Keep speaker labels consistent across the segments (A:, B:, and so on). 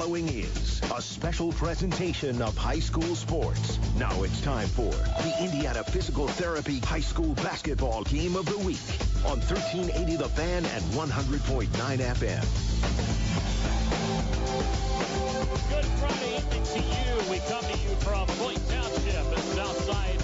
A: following is a special presentation of high school sports. Now it's time for the Indiana Physical Therapy High School Basketball Game of the Week on 1380 The Fan and 100.9 FM.
B: Good Friday evening to you. We come to you from Point Township and south side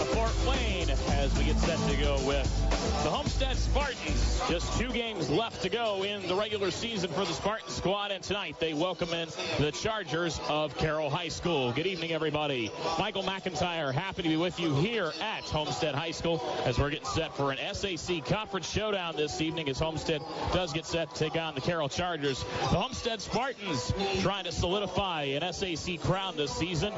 B: of Fort Wayne as we get set to go with the Homestead Spartans. Just two games left to go in the regular season for the Spartan squad, and tonight they welcome in the Chargers of Carroll High School. Good evening, everybody. Michael McIntyre, happy to be with you here at Homestead High School as we're getting set for an SAC conference showdown this evening as Homestead does get set to take on the Carroll Chargers. The Homestead Spartans trying to solidify an SAC crown this season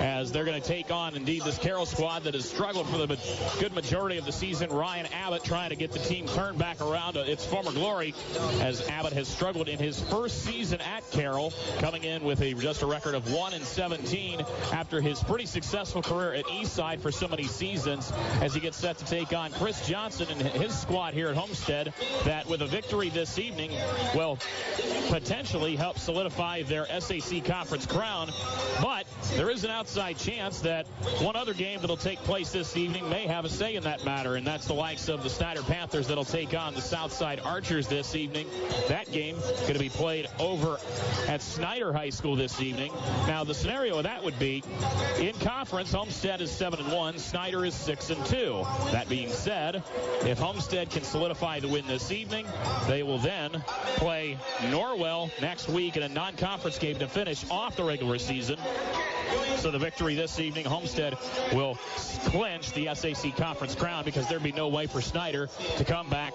B: as they're going to take on, indeed, this Carroll squad that has struggled for the good majority of the season. Ryan Abbott trying to get the team turned back around to its former glory as Abbott has struggled in his first season at Carroll, coming in with a just a record of 1 and 17 after his pretty successful career at Eastside for so many seasons as he gets set to take on Chris Johnson and his squad here at Homestead that with a victory this evening will potentially help solidify their SAC conference crown. But there is an outside chance that one other game that'll take place this evening may have a say in that matter, and that's the likes of the Snyder Panthers that'll take on the Southside Archers this evening. That game going to be played over at Snyder High School this evening. Now the scenario of that would be in conference, Homestead is seven and one, Snyder is six and two. That being said, if Homestead can solidify the win this evening, they will then play Norwell next week in a non-conference game to finish off the regular season. So the victory this evening, Homestead will clinch the SAC conference crown because there'd be no way for Snyder to come back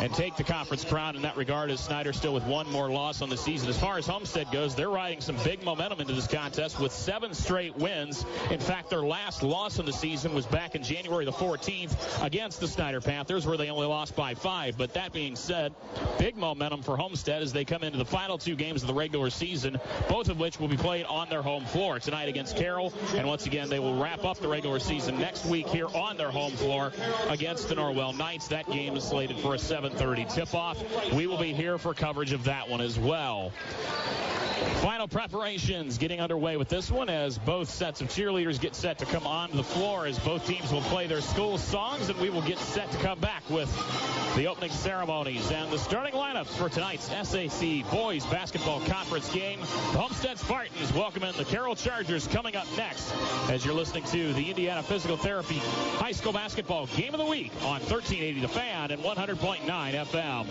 B: and take the conference crown in that regard as Snyder still with one more loss on the season. As far as Homestead goes, they're riding some big momentum into this contest with seven straight wins. In fact, their last loss of the season was back in January the 14th against the Snyder Panthers where they only lost by five. But that being said, big momentum for Homestead as they come into the final two games of the regular season, both of which will be played on their home floor tonight against Carroll. And once again, they will wrap up the regular season next week here on their home floor against the Norwell Knights. That game is slated for a 7:30 tip-off. We will be here for coverage of that one as well. Final preparations getting underway with this one as both sets of cheerleaders get set to come onto the floor as both teams will play their school songs and we will get set to come back with the opening ceremonies and the starting lineups for tonight's SAC Boys Basketball Conference game. The Homestead Spartans welcoming the Carroll Chargers coming up next as you're listening to the Indiana Physical Therapy High School Basketball Game of the Week on 1380 The Fan and 100.9 FM.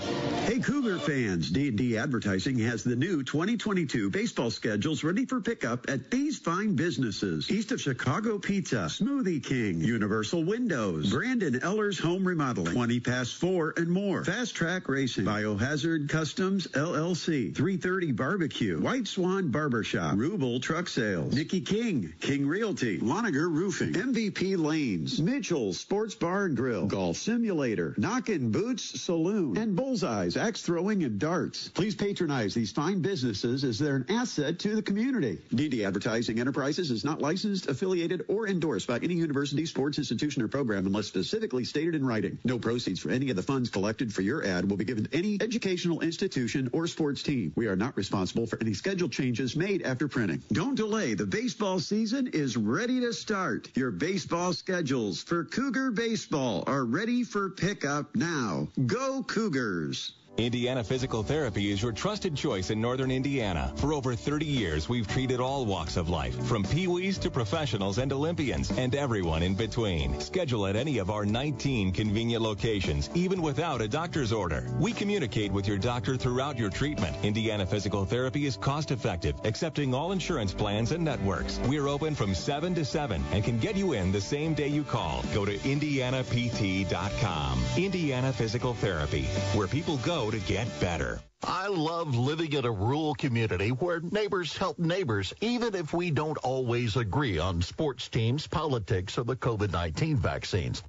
C: Hey Cougar fans, D&D Advertising has the new 2022 baseball schedules ready for pickup at these fine businesses. East of Chicago Pizza, Smoothie King, Universal Windows, Brandon Ellers Home Remodeling, 20 past 4 and more. Fast Track Racing, Biohazard Customs LLC, 330 Barbecue, White Swan Barbershop, Rubel Truck Sales, Nikki King, King Realty, Loniger Roofing, MVP Lanes, Mitchell Sports Bar and Grill, Golf Simulator, Knockin' Boots Saloon, and Bullseyes Axe Throwing and Darts. Please patronize these fine businesses as they're an asset to the community. DD Advertising Enterprises is not licensed, affiliated, or endorsed by any university, sports institution, or program unless specifically stated in writing. No proceeds for any of the funds collected for your ad will be given to any educational institution or sports team. We are not responsible for any schedule changes made after printing. Don't delay. The baseball season is ready to start. Your baseball schedules for Cougar Baseball are ready for pickup now. Go Cougars!
D: Indiana Physical Therapy is your trusted choice in Northern Indiana. For over 30 years, we've treated all walks of life, from peewees to professionals and Olympians, and everyone in between. Schedule at any of our 19 convenient locations, even without a doctor's order. We communicate with your doctor throughout your treatment. Indiana Physical Therapy is cost effective, accepting all insurance plans and networks. We're open from 7 to 7 and can get you in the same day you call. Go to indianapt.com. Indiana Physical Therapy, where people go to get better.
E: I love living in a rural community where neighbors help neighbors, even if we don't always agree on sports teams, politics, or the COVID-19 vaccines.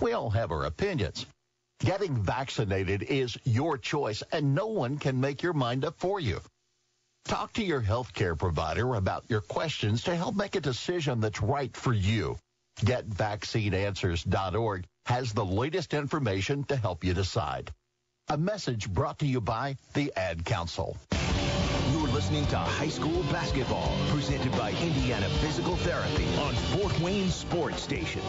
E: We all have our opinions. Getting vaccinated is your choice, and no one can make your mind up for you. Talk to your healthcare provider about your questions to help make a decision that's right for you. GetVaccineAnswers.org has the latest information to help you decide. A message brought to you by the Ad Council.
A: You're listening to High School Basketball, presented by Indiana Physical Therapy on Fort Wayne Sports Station.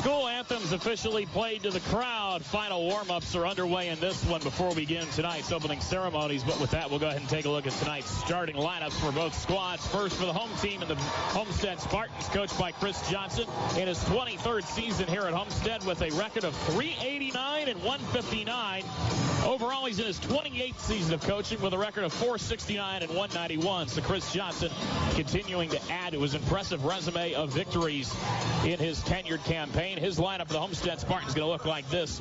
B: School anthems officially played to the crowd. Final warm-ups are underway in this one before we begin tonight's opening ceremonies. But with that, we'll go ahead and take a look at tonight's starting lineups for both squads. First for the home team and the Homestead Spartans, coached by Chris Johnson in his 23rd season here at Homestead with a record of 389 and 159. Overall, he's in his 28th season of coaching with a record of 469 and 191. So Chris Johnson continuing to add to his impressive resume of victories in his tenured campaign. His lineup for the Homestead Spartans going to look like this.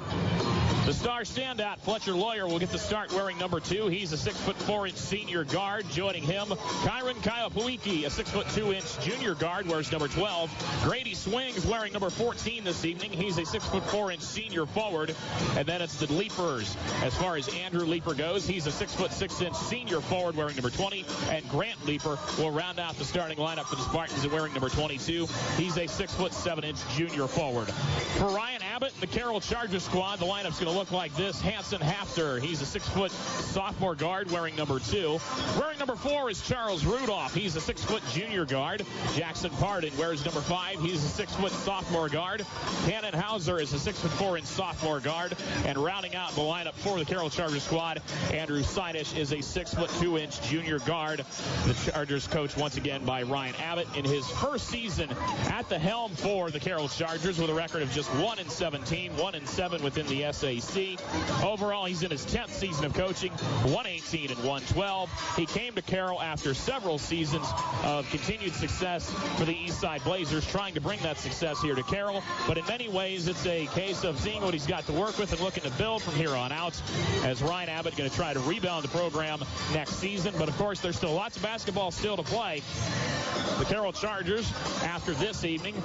B: The star standout, Fletcher Loyer, will get the start wearing number two. He's a six foot four inch senior guard. Joining him, Kyron Kyopuiki, a six foot two inch junior guard, wears number 12. Grady Swings wearing number 14 this evening. He's a six foot four inch senior forward. And then it's the Leapers. Far as Andrew Leeper goes, he's a six foot six inch senior forward wearing number 20. And Grant Leeper will round out the starting lineup for the Spartans wearing number 22. He's a six foot seven inch junior forward. For Ryan Abbott and the Carroll Chargers squad, the lineup's going to look like this. Hanson Hafner, he's a six-foot sophomore guard wearing number two. Wearing number four is Charles Rudolph. He's a six-foot junior guard. Jackson Pardon wears number five. He's a six-foot sophomore guard. Cannon Hauser is a six-foot four-inch sophomore guard. And rounding out the lineup for the Carroll Chargers squad, Andrew Sidish is a six-foot two-inch junior guard. The Chargers coach once again by Ryan Abbott in his first season at the helm for the Carroll Chargers with a record of just one and 17, one and seven within the SAC. Overall, he's in his 10th season of coaching, 118 and 112. He came to Carroll after several seasons of continued success for the Eastside Blazers, trying to bring that success here to Carroll. But in many ways, it's a case of seeing what he's got to work with and looking to build from here on out. As Ryan Abbott going to try to rebound the program next season. But of course, there's still lots of basketball still to play. The Carroll Chargers, after this evening,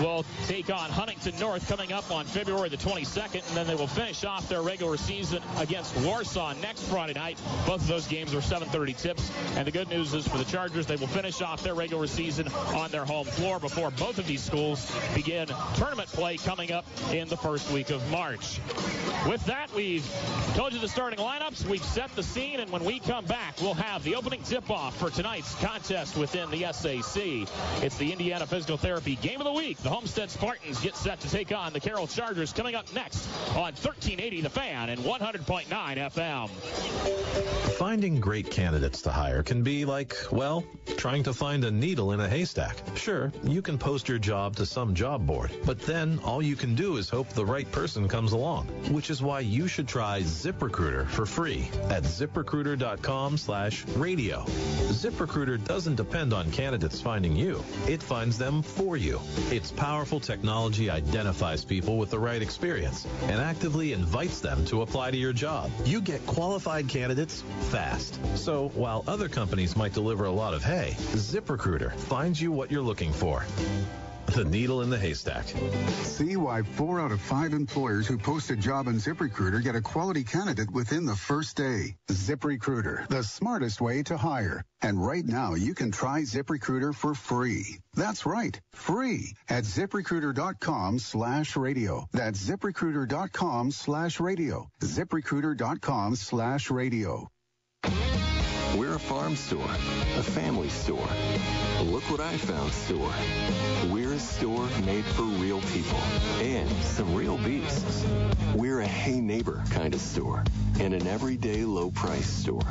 B: will take on Huntington North coming up on February the 22nd, and then they will finish off their regular season against Warsaw next Friday night. Both of those games are 7:30 tips, and the good news is for the Chargers, they will finish off their regular season on their home floor before both of these schools begin tournament play coming up in the first week of March. With that, we've told you the starting lineups, we've set the scene, and when we come back, we'll have the opening tip-off for tonight's contest within the SAC. It's the Indiana Physical Therapy Game of the Week. The Homestead Spartans get set to take on the Carroll Chargers coming up next on 1380 The Fan and 100.9 FM.
F: Finding great candidates to hire can be like, well, trying to find a needle in a haystack. Sure, you can post your job to some job board, but then all you can do is hope the right person comes along, which is why you should try ZipRecruiter for free at ziprecruiter.com slash radio. ZipRecruiter doesn't depend on candidates finding you. It finds them for you. Its powerful technology identifies people with the right experience and actively invites them to apply to your job. You get qualified candidates fast. So while other companies might deliver a lot of hay, ZipRecruiter finds you what you're looking for. The needle in the haystack.
G: See why four out of five employers who post a job on ZipRecruiter get a quality candidate within the first day. ZipRecruiter, the smartest way to hire. And right now, you can try ZipRecruiter for free. That's right, free at ziprecruiter.com slash radio. That's ziprecruiter.com slash radio. ziprecruiter.com slash radio.
H: We're a farm store, a family store, look what I found store. We're a store made for real people and some real beasts. We're a hey neighbor kind of store and an everyday low price store.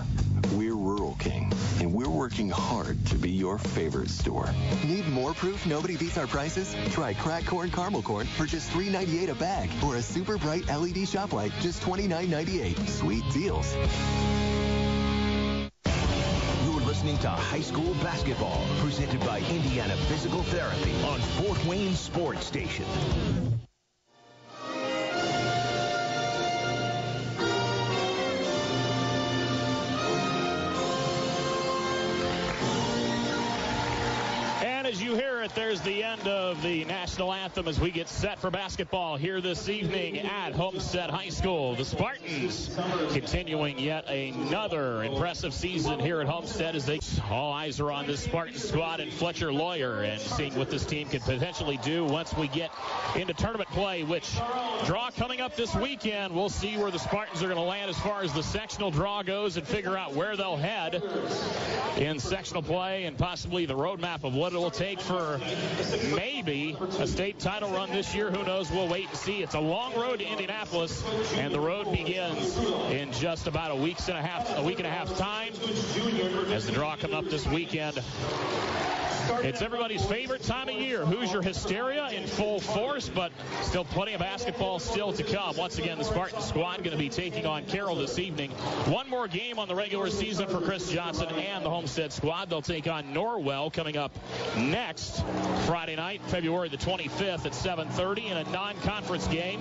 H: We're Rural King and we're working hard to be your favorite store.
I: Need more proof nobody beats our prices? Try crack corn caramel corn for just $3.98 a bag or a super bright LED shop light just $29.98. Sweet deals
A: listening to High School Basketball, presented by Indiana Physical Therapy on Fort Wayne Sports Station.
B: You hear it, there's the end of the national anthem as we get set for basketball here this evening at Homestead High School. The Spartans continuing yet another impressive season here at Homestead as they all eyes are on this Spartan squad and Fletcher Loyer and seeing what this team can potentially do once we get into tournament play, which draw coming up this weekend. We'll see where the Spartans are going to land as far as the sectional draw goes and figure out where they'll head in sectional play and possibly the roadmap of what it will take for maybe a state title run this year. Who knows? We'll wait and see. It's a long road to Indianapolis, and the road begins in just about a week and a half, a week and a half time as the draw come up this weekend. It's everybody's favorite time of year. Hoosier hysteria in full force, but still plenty of basketball still to come. Once again, the Spartan squad going to be taking on Carroll this evening. One more game on the regular season for Chris Johnson and the Homestead squad. They'll take on Norwell coming up next Friday night, February the 25th at 7:30 in a non-conference game.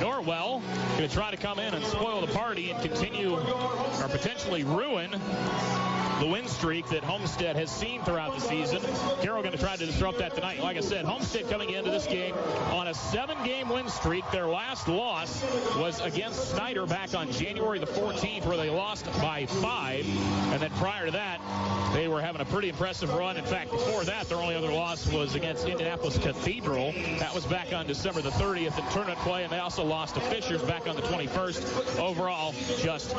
B: Norwell going to try to come in and spoil the party and continue or potentially ruin the win streak that Homestead has seen throughout the season. Carroll going to try to disrupt that tonight. Like I said, Homestead coming into this game on a seven-game win streak. Their last loss was against Snyder back on January the 14th, where they lost by five. And then prior to that, they were having a pretty impressive run. In fact, before that, their only other loss was against Indianapolis Cathedral. That was back on December the 30th in tournament play, and they also lost to Fishers back on the 21st. Overall, just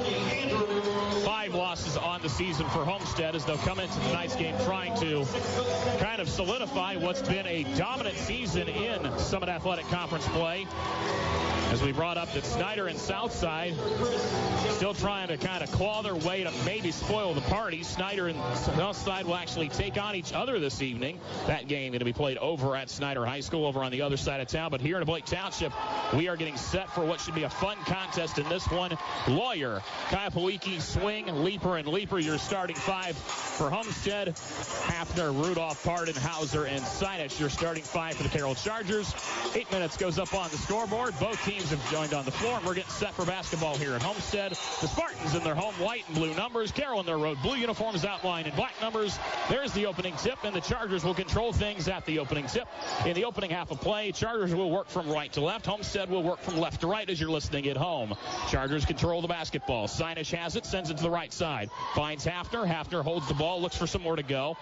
B: five losses on the season for Homestead as they'll come into tonight's game trying to kind of solidify what's been a dominant season in Summit Athletic Conference play. As we brought up that Snyder and Southside still trying to kind of claw their way to maybe spoil the party. Snyder and Southside will actually take on each other this evening. That game going to be played over at Snyder High School over on the other side of town. But here in Blake Township, we are getting set for what should be a fun contest in this one. Loyer, Kayapawiki, Swing, Leaper, and Leaper, your starting five for Homestead. Hafner, Rudolph, Pardon, Hauser, and Sinich, your starting five for the Carroll Chargers. Eight minutes goes up on the scoreboard. Both teams have joined on the floor, and we're getting set for basketball here at Homestead. The Spartans in their home white and blue numbers. Carroll in their road blue uniforms outlined in black numbers. There's the opening tip, and the Chargers will control things at the opening tip. In the opening half of play, Chargers will work from right to left. Homestead will work from left to right as you're listening at home. Chargers control the basketball. Sinish has it, sends it to the right side. Finds Hafner. Hafner holds the ball, looks for somewhere to go.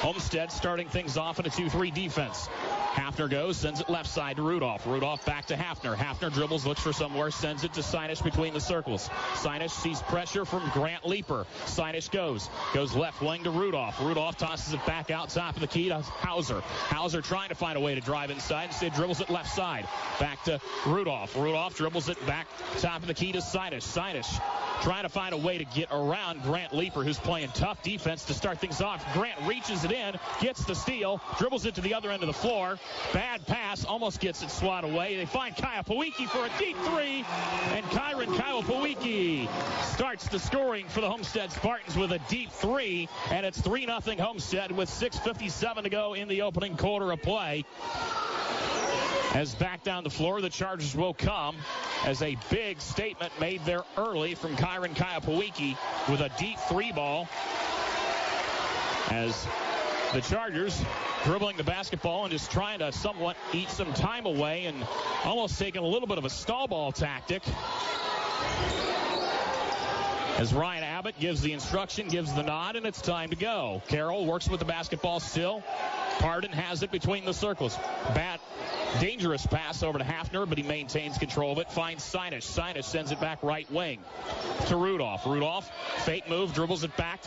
B: Homestead starting things off in a 2-3 defense. Hafner goes, sends it left side to Rudolph. Rudolph back to Hafner. Hafner dribbles, looks for somewhere, sends it to Sinish between the circles. Sinish sees pressure from Grant Leaper. Sinish goes, goes left wing to Rudolph. Rudolph tosses it back out top of the key to Hauser. Hauser trying to find a way to drive inside. Instead dribbles it left side. Back to Rudolph. Rudolph dribbles it back top of the key to Sinish. Sinish trying to find a way to get around Grant Leaper, who's playing tough defense to start things off. Grant reaches it in, gets the steal, dribbles it to the other end of the floor. Bad pass, almost gets it swat away. They find Kaya Pawiki for a deep three, and Kyron Kyle Pawiki starts the scoring for the Homestead Spartans with a deep three, and it's 3 0 Homestead with 6.57 to go in the opening quarter of play. As back down the floor, the Chargers will come as a big statement made there early from Kyron Kayapawiki with a deep three ball. As the Chargers dribbling the basketball and just trying to somewhat eat some time away and almost taking a little bit of a stall ball tactic. As Ryan Abbott gives the instruction, gives the nod, and it's time to go. Carroll works with the basketball still. Pardon has it between the circles. Bad, dangerous pass over to Hafner, but he maintains control of it. Finds Sinish. Sinish sends it back right wing to Rudolph. Rudolph, fake move, dribbles it back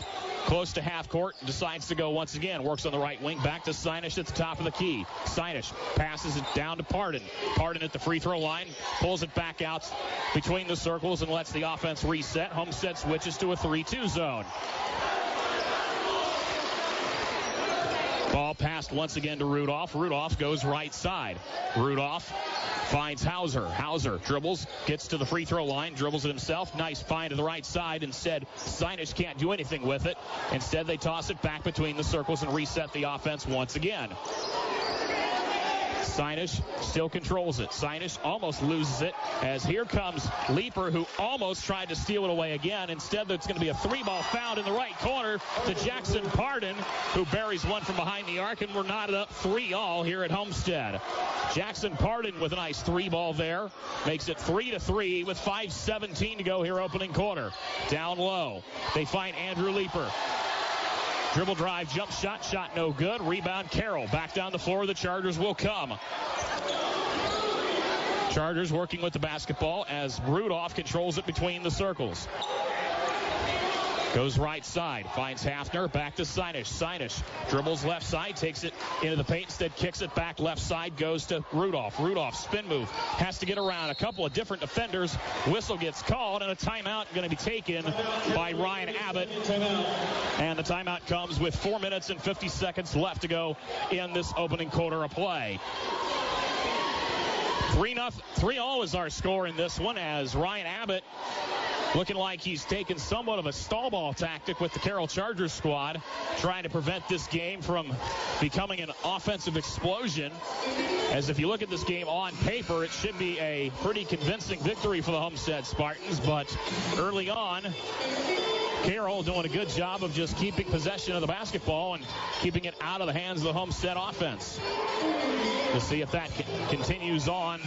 B: close to half court, decides to go once again. Works on the right wing, back to Sinish at the top of the key. Sinish passes it down to Pardon. Pardon at the free throw line, pulls it back out between the circles and lets the offense reset. Homestead switches to a 3-2 zone. Ball passed once again to Rudolph. Rudolph goes right side. Rudolph finds Hauser. Hauser dribbles, gets to the free throw line, dribbles it himself. Nice find to the right side. Instead, Sinish can't do anything with it. Instead, they toss it back between the circles and reset the offense once again. Sinish still controls it. Sinish almost loses it as here comes Leeper, who almost tried to steal it away again. Instead, it's going to be a three ball foul in the right corner to Jackson Pardon, who buries one from behind the arc, and we're knotted up three all here at Homestead. Jackson Pardon with a nice three ball there makes it three to three with 5:17 to go here opening quarter. Down low, they find Andrew Leeper. Dribble drive, jump shot, shot no good. Rebound, Carroll. Back down the floor, the Chargers will come. Chargers working with the basketball as Rudolph controls it between the circles. Goes right side, finds Hafner, back to Sinish. Sinish dribbles left side, takes it into the paint, instead kicks it back left side, goes to Rudolph. Rudolph spin move, has to get around a couple of different defenders. Whistle gets called, and a timeout going to be taken by Ryan Abbott. And the timeout comes with four minutes and 50 seconds left to go in this opening quarter of play. Three nothing, three all is our score in this one as Ryan Abbott looking like he's taken somewhat of a stall ball tactic with the Carroll Chargers squad, trying to prevent this game from becoming an offensive explosion. As if you look at this game on paper, it should be a pretty convincing victory for the Homestead Spartans, but early on, Carroll doing a good job of just keeping possession of the basketball and keeping it out of the hands of the Homestead offense. We'll see if that continues on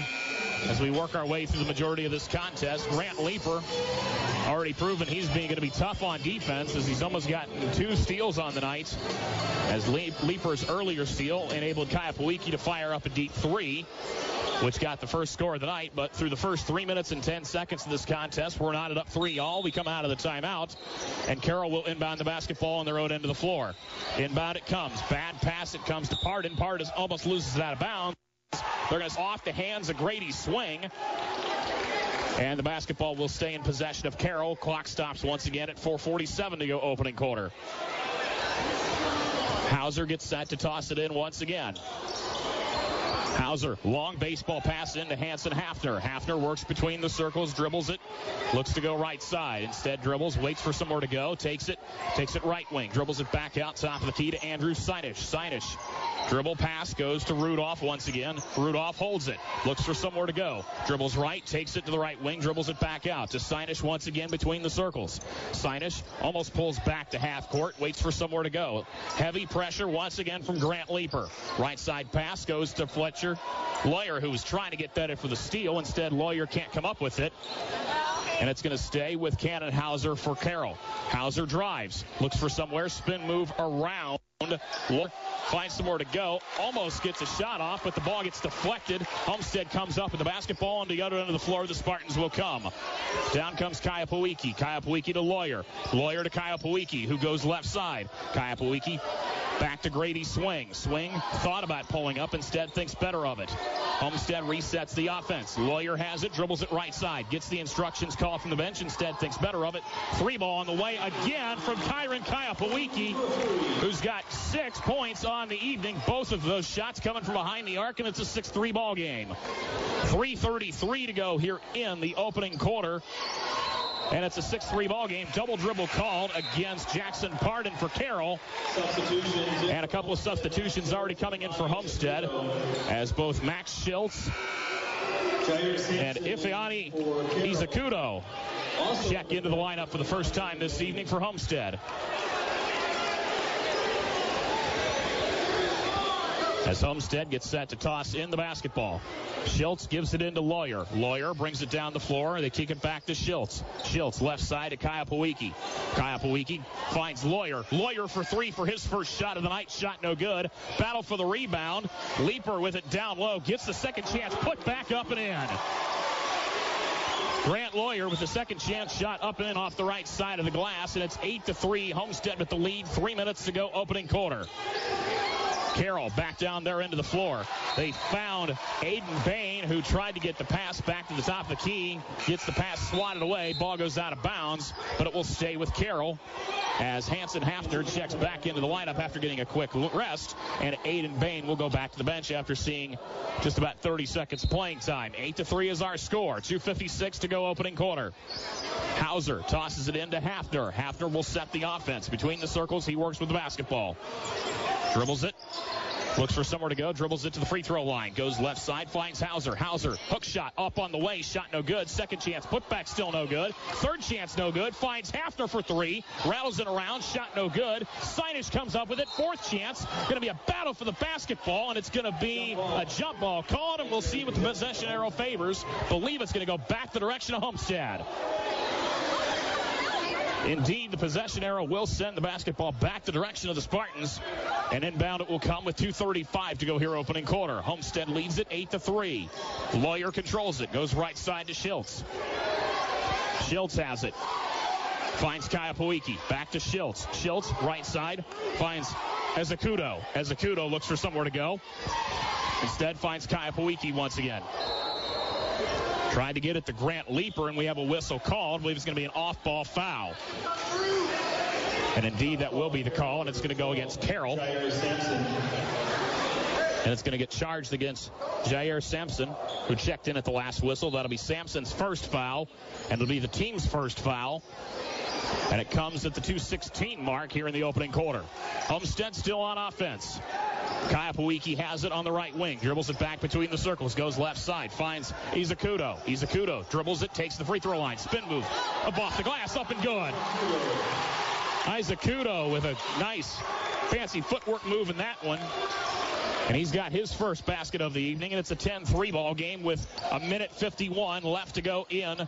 B: as we work our way through the majority of this contest. Grant Leeper already proven he's going to be tough on defense as he's almost gotten two steals on the night. As Leeper's earlier steal enabled Kaya Pawiki to fire up a deep three, which got the first score of the night. But through the first three minutes and 10 seconds of this contest, we're knotted up three all. We come out of the timeout, and Carroll will inbound the basketball on their own end of the floor. Inbound it comes. Bad pass. It comes to Pardon. Pardon almost loses it out of bounds. They're going to off the hands of Grady swing. And the basketball will stay in possession of Carroll. Clock stops once again at 4.47 to go opening quarter. Hauser gets set to toss it in once again. Hauser, long baseball pass into Hanson Hafner. Hafner works between the circles, dribbles it, looks to go right side. Instead, dribbles, waits for somewhere to go, takes it, takes it right wing, dribbles it back out top of the key to Andrew Sinish. Sinish, dribble pass goes to Rudolph once again. Rudolph holds it, looks for somewhere to go, dribbles right, takes it to the right wing, dribbles it back out to Sinish once again between the circles. Sinish almost pulls back to half court, waits for somewhere to go. Heavy pressure once again from Grant Leeper. Right side pass goes to Fletcher Fletcher. Loyer, who was trying to get better for the steal. Instead, Loyer can't come up with it. And it's going to stay with Cannon Hauser for Carroll. Hauser drives, looks for somewhere, spin move around. Finds somewhere to go. Almost gets a shot off, but the ball gets deflected. Homestead comes up with the basketball on the other end of the floor. The Spartans will come. Down comes Kaya Pawiki. Kaya Pawiki to Loyer. Loyer to Kaya Pawiki, who goes left side. Kaya Pawiki back to Grady Swing. Swing thought about pulling up, instead thinks better of it. Homestead resets the offense. Loyer has it, dribbles it right side, gets the instructions call from the bench, instead thinks better of it. Three ball on the way again from Kyron Kaya Pawiki, who's got six points on the evening. Both of those shots coming from behind the arc, and it's a 6-3 ball game. 3.33 to go here in the opening quarter. And it's a 6-3 ball game. Double dribble called against Jackson Pardon for Carroll. And a couple of substitutions already coming in for Homestead as both Max Schultz and Ifeanyi Izakudo check into the lineup for the first time this evening for Homestead. As Homestead gets set to toss in the basketball. Schultz gives it into Loyer. Loyer brings it down the floor. They kick it back to Schultz. Schultz left side to Kaya Pawiki. Kaya Pawiki finds Loyer. Loyer for three for his first shot of the night. Shot no good. Battle for the rebound. Leaper with it down low. Gets the second chance. Put back up and in. Grant Lawyer with the second chance shot up and in off the right side of the glass, and it's 8 to 3. Homestead with the lead. Three minutes to go, opening quarter. Carroll back down there into the floor. They found Aiden Bain, who tried to get the pass back to the top of the key. Gets the pass swatted away. Ball goes out of bounds, but it will stay with Carroll as Hanson Hafner checks back into the lineup after getting a quick rest. And Aiden Bain will go back to the bench after seeing just about 30 seconds of playing time. 8 to 3 is our score. 2.56 to go opening quarter. Hauser tosses it into Hafner. Hafner will set the offense. Between the circles, he works with the basketball. Dribbles it. Looks for somewhere to go, dribbles it to the free throw line, goes left side, finds Hauser. Hauser, hook shot up on the way, shot no good. Second chance, put back still no good. Third chance, no good. Finds Hafner for three, rattles it around, shot no good. Sinish comes up with it, fourth chance. Going to be a battle for the basketball, and it's going to be a jump ball called, and we'll see what the possession arrow favors. Believe it's going to go back the direction of Homestead. Indeed, the possession arrow will send the basketball back the direction of the Spartans. And inbound it will come with 2.35 to go here opening quarter. Homestead leads it 8 to 3. Loyer controls it. Goes right side to Schiltz. Schiltz has it. Finds Kaya Puiki. Back to Schiltz. Schiltz, right side. Finds Izakudo. Izakudo looks for somewhere to go. Instead finds Kaya Puiki once again. Tried to get it to Grant Leaper, and we have a whistle called. I believe it's going to be an off-ball foul. And indeed, that will be the call, and it's going to go against Carroll. And it's going to get charged against Jair Sampson, who checked in at the last whistle. That'll be Sampson's first foul, and it'll be the team's first foul. And it comes at the 216 mark here in the opening quarter. Homestead still on offense. Kaya has it on the right wing. Dribbles it back between the circles. Goes left side. Finds Izakudo. Izakudo dribbles it. Takes the free throw line. Spin move. Off the glass. Up and good. Izakudo with a nice fancy footwork move in that one. And he's got his first basket of the evening, and it's a 10-3 ball game with a minute 51 left to go in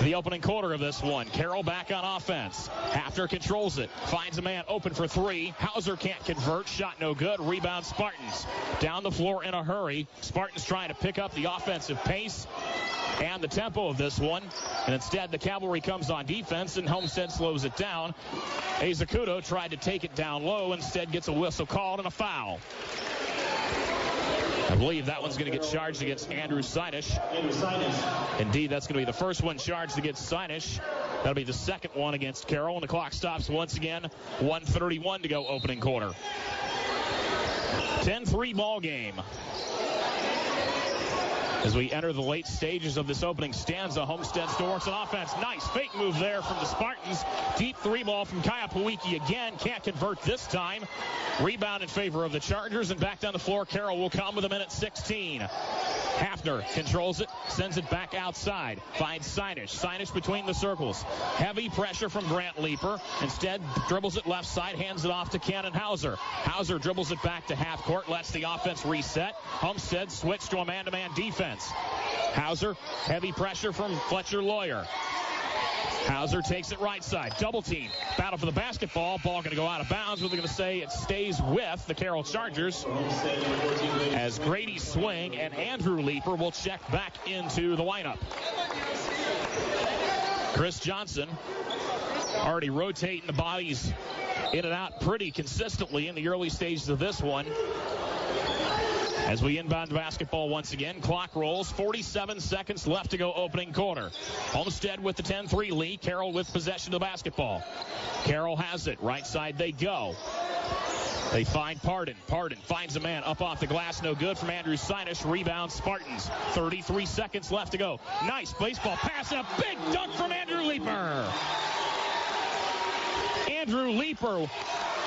B: the opening quarter of this one. Carroll back on offense. Hafner controls it. Finds a man open for three. Hauser can't convert. Shot no good. Rebound Spartans. Down the floor in a hurry. Spartans trying to pick up the offensive pace and the tempo of this one. And instead, the cavalry comes on defense, and Homestead slows it down. Izakudo tried to take it down low. Instead, gets a whistle called and a foul. I believe that one's going to get charged against Andrew Sinish. Indeed, that's going to be the first one charged against Sinish. That'll be the second one against Carroll, and the clock stops once again. 131 to go opening quarter. 10-3 ball game. As we enter the late stages of this opening stanza, Homestead works an offense. Nice fake move there from the Spartans. Deep three ball from Kaya Puiki again. Can't convert this time. Rebound in favor of the Chargers. And back down the floor, Carroll will come with a minute 16. Hafner controls it, sends it back outside. Finds Sinish. Sinish between the circles. Heavy pressure from Grant Leaper. Instead, dribbles it left side, hands it off to Cannon Hauser. Hauser dribbles it back to half court, lets the offense reset. Homestead switch to a man-to-man defense. Hauser, heavy pressure from Fletcher Loyer. Hauser takes it right side. Double team. Battle for the basketball. Ball going to go out of bounds. We're going to say it stays with the Carroll Chargers as Grady Swing and Andrew Leeper will check back into the lineup. Chris Johnson already rotating the bodies in and out pretty consistently in the early stages of this one. As we inbound basketball once again, clock rolls. 47 seconds left to go opening quarter. Homestead with the 10-3 lead. Carroll with possession of the basketball. Carroll has it. Right side they go. They find Pardon. Pardon finds a man up off the glass. No good from Andrew Sinus. Rebound Spartans. 33 seconds left to go. Nice baseball pass and a big dunk from Andrew Leaper. Andrew Leaper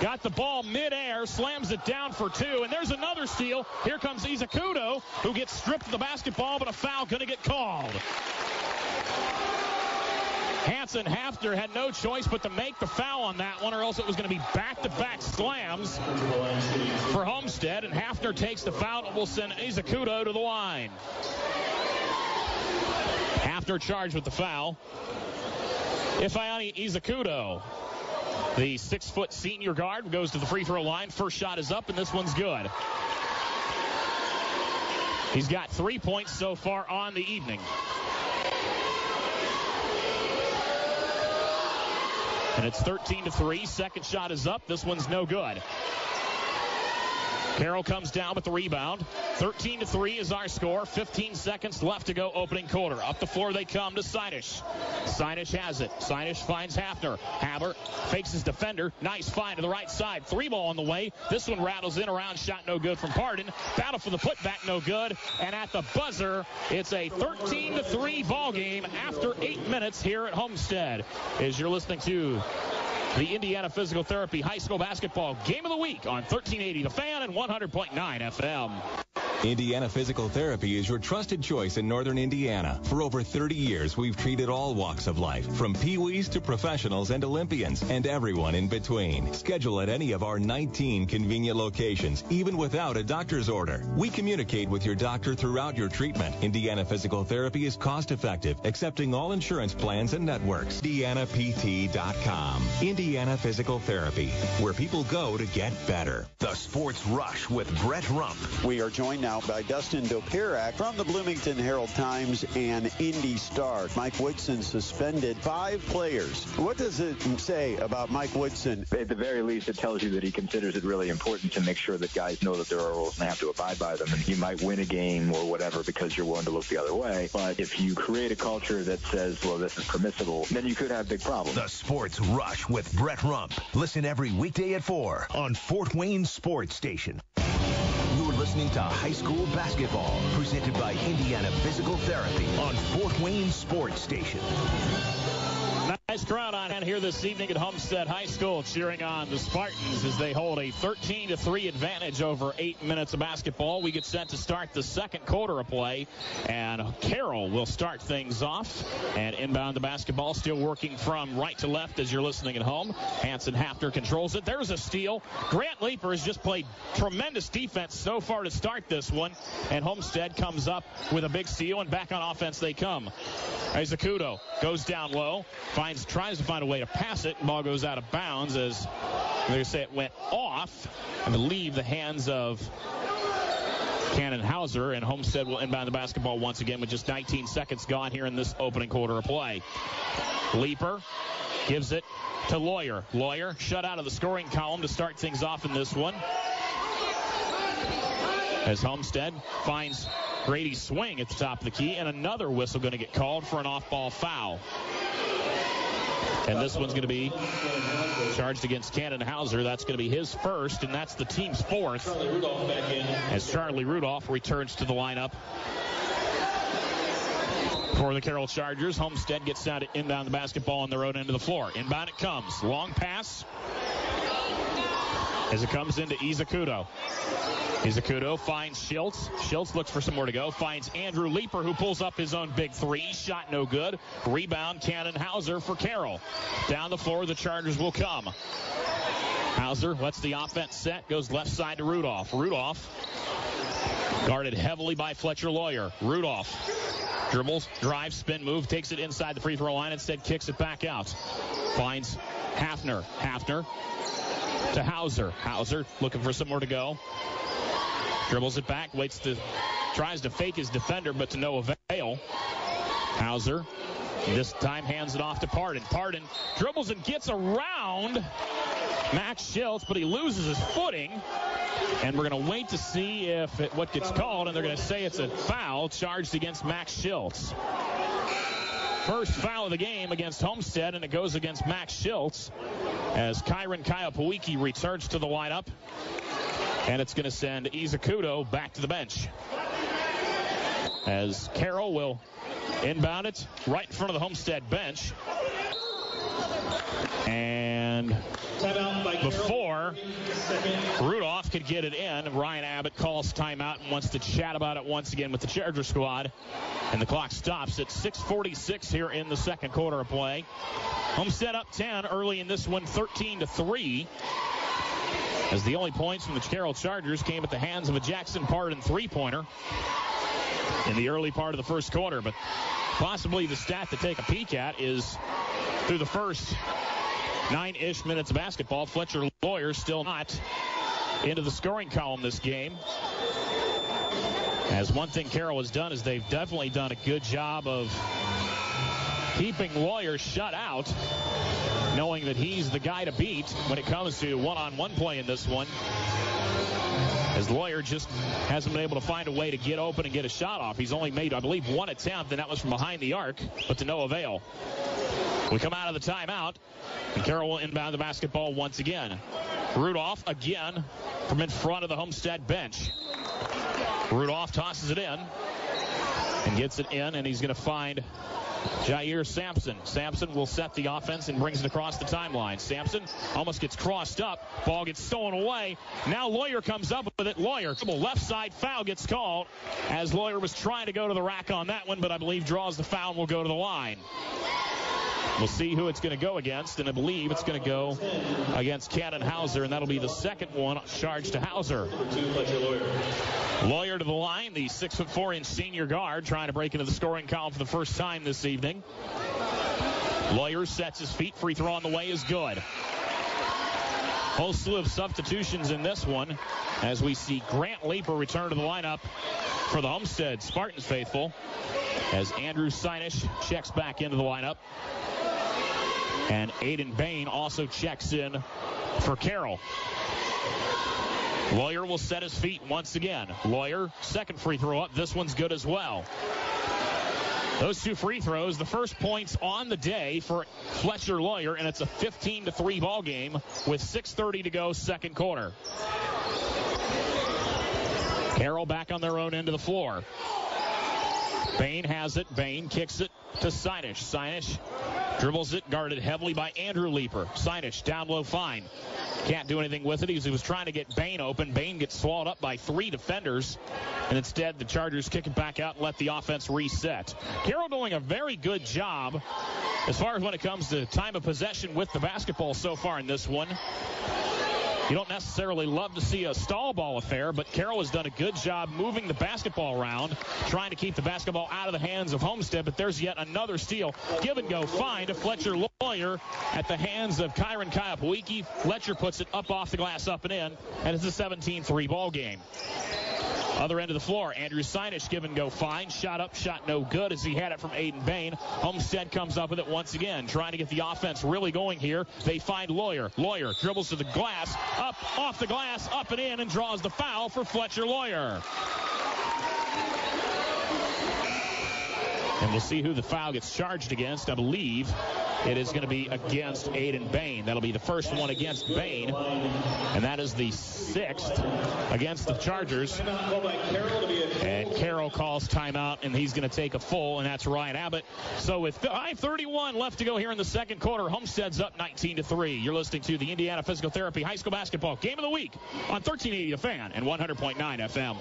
B: got the ball midair, slams it down for two, and there's another steal. Here comes Izakudo, who gets stripped of the basketball, but a foul going to get called. Hanson Hafner had no choice but to make the foul on that one, or else it was going to be back-to-back slams for Homestead, and Hafner takes the foul and will send Izakudo to the line. Hafner charged with the foul. Ifeanyi Izakudo the six foot senior guard goes to the free throw line. First shot is up, and this one's good. He's got three points so far on the evening. And it's 13 to 3. Second shot is up. This one's no good. Carroll comes down with the rebound. 13 to 3 is our score. 15 seconds left to go opening quarter. Up the floor they come to Sinish. Sinish has it. Sinish finds Hafner. Haber fakes his defender. Nice find to the right side. Three ball on the way. This one rattles in around. Shot no good from Pardon. Battle for the putback no good. And at the buzzer, it's a 13 to 3 ball game after eight minutes here at Homestead. As you're listening to the Indiana Physical Therapy High School Basketball Game of the Week on 1380 The Fan and 100.9 FM.
D: Indiana Physical Therapy is your trusted choice in northern Indiana. For over 30 years, we've treated all walks of life, from peewees to professionals and Olympians, and everyone in between. Schedule at any of our 19 convenient locations, even without a doctor's order. We communicate with your doctor throughout your treatment. Indiana Physical Therapy is cost effective, accepting all insurance plans and networks. IndianaPT.com. Indiana Physical Therapy, where people go to get better.
A: The Sports Rush with Brett Rump.
C: We are joined now by Dustin Dopirak from the Bloomington Herald Times and Indy Star. Mike Woodson suspended five players. What does it say about Mike Woodson?
J: At the very least, it tells you that he considers it really important to make sure that guys know that there are rules and they have to abide by them. And you might win a game or whatever because you're willing to look the other way. But if you create a culture that says, well, this is permissible, then you could have big problems.
A: The Sports Rush with Brett Rump. Listen every weekday at 4 on Fort Wayne Sports Station. Listening to High School Basketball, presented by Indiana Physical Therapy on Fort Wayne Sports Station.
B: Nice crowd on hand here this evening at Homestead High School cheering on the Spartans as they hold a 13 to 3 advantage over eight minutes of basketball. We get set to start the second quarter of play, and Carroll will start things off. And inbound the basketball, still working from right to left as you're listening at home. Hanson Hafner controls it. There's a steal. Grant Leeper has just played tremendous defense so far to start this one, and Homestead comes up with a big steal, and back on offense they come. Izakudo goes down low, finds tries to find a way to pass it. Ball goes out of bounds as they say it went off, I believe, the hands of Cannon Hauser, and Homestead will inbound the basketball once again with just 19 seconds gone here in this opening quarter of play. Leaper gives it to Loyer. Loyer shut out of the scoring column to start things off in this one. As Homestead finds Grady swing at the top of the key, and another whistle going to get called for an off-ball foul. And this one's going to be charged against Cannon Hauser. That's going to be his first, and that's the team's fourth. As Charlie Rudolph returns to the lineup for the Carroll Chargers. Homestead gets down to inbound the basketball on the road end of the floor. Inbound it comes. Long pass as it comes into Izakudo. Izakudo finds Schiltz. Schiltz looks for somewhere to go. Finds Andrew Leeper, who pulls up his own big three. Shot no good. Rebound Cannon Hauser for Carroll. Down the floor, the Chargers will come. Hauser lets the offense set. Goes left side to Rudolph. Rudolph guarded heavily by Fletcher Loyer. Rudolph dribbles, drives, spin move, takes it inside the free throw line, instead kicks it back out. Finds Hafner. Hafner to Hauser. Hauser looking for somewhere to go. Dribbles it back, waits to, tries to fake his defender, but to no avail. Hauser this time hands it off to Pardon. Pardon dribbles and gets around Max Schiltz, but he loses his footing. And we're going to wait to see if it, what gets called, and they're going to say it's a foul charged against Max Schiltz. First foul of the game against Homestead, and it goes against Max Schiltz as Kyron Kyle returns to the lineup. And it's going to send Izakudo back to the bench. As Carroll will inbound it right in front of the Homestead bench. And before Rudolph could get it in, Ryan Abbott calls timeout and wants to chat about it once again with the Charger squad. And the clock stops at 6:46 here in the second quarter of play. Homestead up 10 early in this one, 13 to 3. As the only points from the Carroll Chargers came at the hands of a Jackson Pardon three-pointer in the early part of the first quarter. But possibly the stat to take a peek at is through the first nine-ish minutes of basketball, Fletcher Loyer still not into the scoring column this game. As one thing Carroll has done is they've definitely done a good job of keeping Loyer shut out, knowing that he's the guy to beat when it comes to one-on-one play in this one. As Loyer just hasn't been able to find a way to get open and get a shot off. He's only made, I believe, one attempt, and that was from behind the arc, but to no avail. We come out of the timeout, and Carroll will inbound the basketball once again. Rudolph again from in front of the Homestead bench. Rudolph tosses it in and gets it in, and he's going to find Jair Sampson. Sampson will set the offense and brings it across the timeline. Sampson almost gets crossed up. Ball gets stolen away. Now Loyer comes up with it. Loyer, left side foul gets called as Loyer was trying to go to the rack on that one, but I believe draws the foul and will go to the line. We'll see who it's going to go against, and I believe it's going to go against Cannon Hauser, and that'll be the second one charged to Hauser. Loyer to the line, the six foot four inch senior guard, trying to break into the scoring column for the first time this evening. Loyer sets his feet. Free throw on the way is good. Whole slew of substitutions in this one as we see Grant Leaper return to the lineup for the Homestead Spartans faithful as Andrew Sinish checks back into the lineup. And Aiden Bain also checks in for Carroll. Loyer will set his feet once again. Loyer, second free throw up. This one's good as well. Those two free throws, the first points on the day for Fletcher Loyer, and it's a 15 to 3 ball game with 6:30 to go, second quarter. Carroll back on their own end of the floor. Bain has it. Bain kicks it to Sinish. Sinish dribbles it, guarded heavily by Andrew Leaper. Sinish down low, fine. Can't do anything with it. He was, he was trying to get Bain open. Bain gets swallowed up by three defenders. And instead, the Chargers kick it back out and let the offense reset. Carroll doing a very good job as far as when it comes to time of possession with the basketball so far in this one. You don't necessarily love to see a stall ball affair, but Carroll has done a good job moving the basketball around, trying to keep the basketball out of the hands of Homestead. But there's yet another steal. Give and go find to Fletcher Loyer at the hands of Kyron Kayapawiki. Fletcher puts it up off the glass, up and in, and it's a 17-3 ball game. Other end of the floor, Andrew Sinish give and go fine. Shot up, shot no good as he had it from Aiden Bain. Homestead comes up with it once again, trying to get the offense really going here. They find Loyer. Loyer dribbles to the glass, up, off the glass, up and in, and draws the foul for Fletcher Loyer. And we'll see who the foul gets charged against. I believe it is going to be against Aiden Bain. That'll be the first one against Bain. And that is the sixth against the Chargers. And Carroll calls timeout, and he's going to take a full, and that's Ryan Abbott. So with 5.31 left to go here in the second quarter, Homestead's up 19 to 3. You're listening to the Indiana Physical Therapy High School Basketball Game of the Week on 1380 The Fan and 100.9 FM.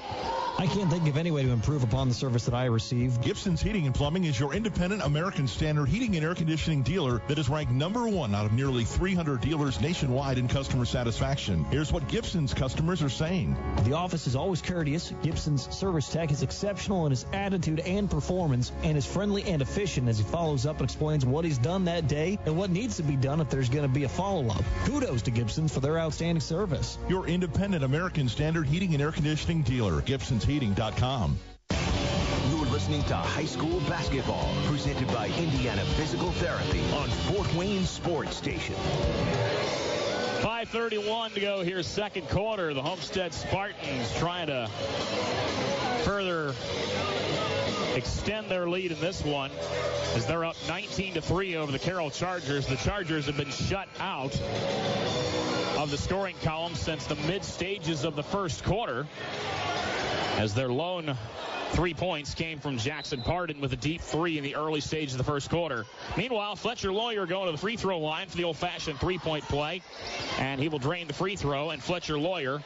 K: I can't think of any way to improve upon the service that I receive.
L: Gibson's Heating and Plumbing is your independent American standard heating and air conditioning dealer that is ranked number one out of nearly 300 dealers nationwide in customer satisfaction. Here's what Gibson's customers are saying.
K: The office is always courteous. Gibson's service tech is exceptional in his attitude and performance and is friendly and efficient as he follows up and explains what he's done that day and what needs to be done if there's going to be a follow-up. Kudos to Gibson's for their outstanding service.
L: Your independent American standard heating and air conditioning dealer, Gibson'sHeating.com.
A: You're listening to high school basketball, presented by Indiana Physical Therapy on Fort Wayne Sports Station.
B: 5.31 to go here, second quarter. The Homestead Spartans trying to further extend their lead in this one as they're up 19 to 3 over the Carroll Chargers. The Chargers have been shut out of the scoring column since the mid stages of the first quarter as their lone Three points came from Jackson Pardon with a deep three in the early stage of the first quarter. Meanwhile, Fletcher Loyer going to the free throw line for the old-fashioned three-point play, and he will drain the free throw. And Fletcher Loyer,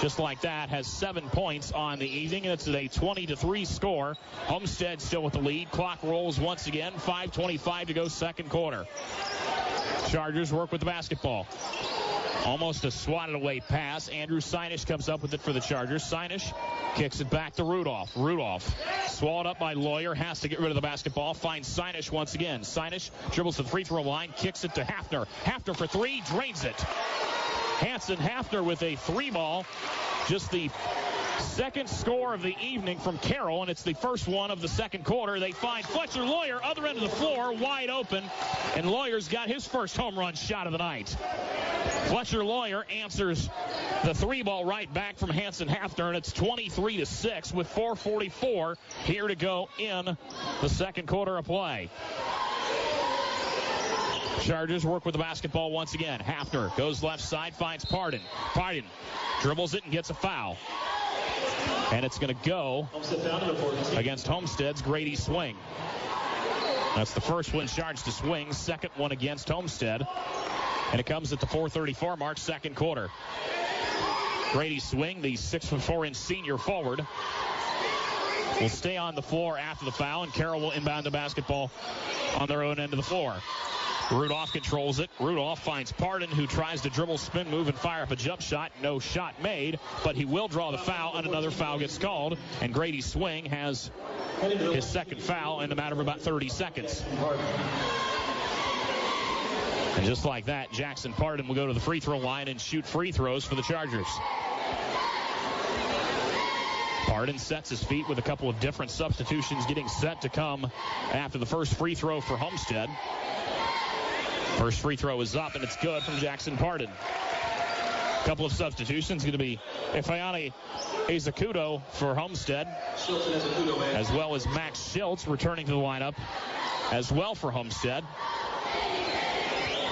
B: just like that, has seven points on the evening, and it's a 20 to three score. Homestead still with the lead. Clock rolls once again. 5:25 to go, second quarter. Chargers work with the basketball. Almost a swatted away pass. Andrew Sinish comes up with it for the Chargers. Sinish kicks it back to Rudolph. Rudolph swallowed up by Loyer, Has to get rid of the basketball. Finds Sinish once again. Sinish dribbles the free throw line. Kicks it to Hafner. Hafner for three. Drains it. Hanson Hafner with a three ball. Just the second score of the evening from Carroll, and it's the first one of the second quarter. They find Fletcher Loyer, other end of the floor, wide open, and Loyer's got his first home run shot of the night. Fletcher Loyer answers the three ball right back from Hanson Hafner, and it's 23 to 6 with 4:44 here to go in the second quarter of play. Chargers work with the basketball once again. Hafner goes left side, finds Pardon. Pardon dribbles it and gets a foul. And it's going to go against Homestead's Grady Swing. That's the first one charged to swing, second one against Homestead. And it comes at the 434 mark, second quarter. Grady Swing, the 6'4 inch senior forward, will stay on the floor after the foul, and Carroll will inbound the basketball on their own end of the floor. Rudolph controls it. Rudolph finds Pardon, who tries to dribble, spin move, and fire up a jump shot. No shot made, but he will draw the foul, and another foul gets called. And Grady Swing has his second foul in a matter of about 30 seconds. And just like that, Jackson Pardon will go to the free throw line and shoot free throws for the Chargers. Pardon sets his feet with a couple of different substitutions getting set to come after the first free throw for Homestead. First free throw is up, and it's good from Jackson Pardon. A couple of substitutions going to be Ifeanyi Izakudo for Homestead, as well as Max Schiltz returning to the lineup as well for Homestead.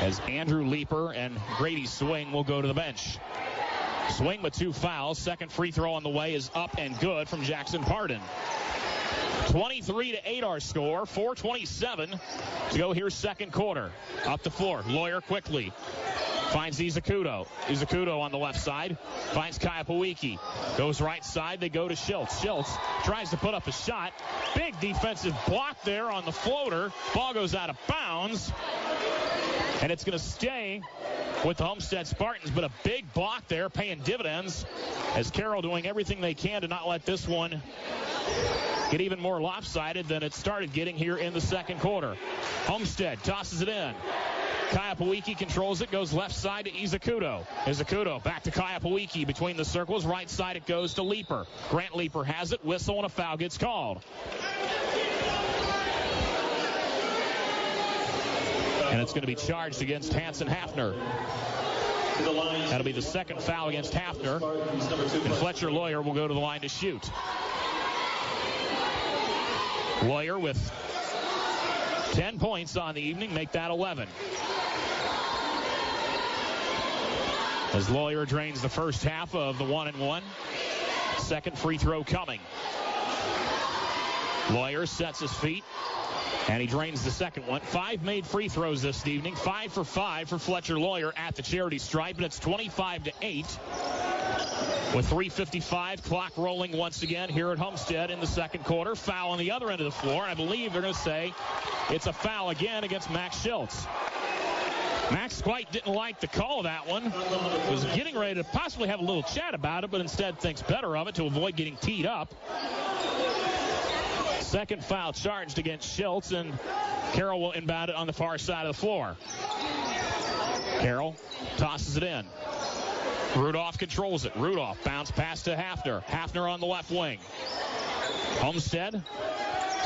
B: As Andrew Leeper and Grady Swing will go to the bench. Swing with two fouls. Second free throw on the way is up and good from Jackson Pardon. 23 to 8 our score. 427 to go here second quarter. Up the floor. Loyer quickly. Finds Izakudo. Izakudo on the left side. Finds Kaya Pawiki. Goes right side. They go to Schultz. Schultz tries to put up a shot. Big defensive block there on the floater. Ball goes out of bounds. And it's going to stay with the Homestead Spartans, but a big block there paying dividends as Carroll doing everything they can to not let this one get even more lopsided than it started getting here in the second quarter. Homestead tosses it in. Kaya Pawiki controls it, goes left side to Izakudo. Izakudo back to Kaya Pawiki between the circles. Right side it goes to Leaper. Grant Leaper has it. Whistle and a foul gets called. And it's going to be charged against Hanson Hafner. That'll be the second foul against Hafner. And Fletcher Loyer will go to the line to shoot. Loyer with 10 points on the evening, make that 11. As Loyer drains the first half of the one and one, second free throw coming. Loyer sets his feet. And he drains the second one. Five made free throws this evening. Five for five for Fletcher Loyer at the charity stripe. And it's 25 to 8 with 3.55 clock rolling once again here at Homestead in the second quarter. Foul on the other end of the floor. I believe they're going to say it's a foul again against Max Schultz. Max quite didn't like the call of that one. Was getting ready to possibly have a little chat about it, but instead thinks better of it to avoid getting teed up. Second foul charged against Schultz, and Carroll will inbound it on the far side of the floor. Carroll tosses it in. Rudolph controls it. Rudolph bounce pass to Hafner. Hafner on the left wing. Homestead